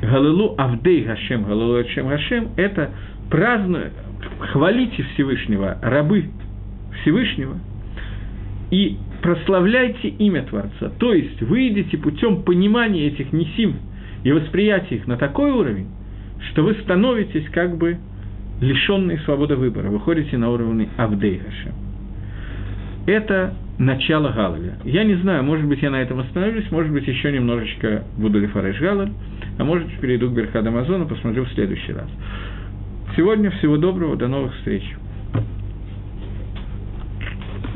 Галилу Авдей Гашем, Галилу Ашем Гашем, это празднуя, хвалите Всевышнего, рабы Всевышнего, и прославляйте имя Творца. То есть вы идете путем понимания этих несим и восприятия их на такой уровень, что вы становитесь как бы лишенные свободы выбора, выходите на уровень Авдейгаша. Это начало Галаля. Я не знаю, может быть, я на этом остановлюсь, может быть, еще немножечко буду лифареш Галаль, а может, перейду к Берхад Амазону, посмотрю в следующий раз. Сегодня всего доброго, до новых встреч.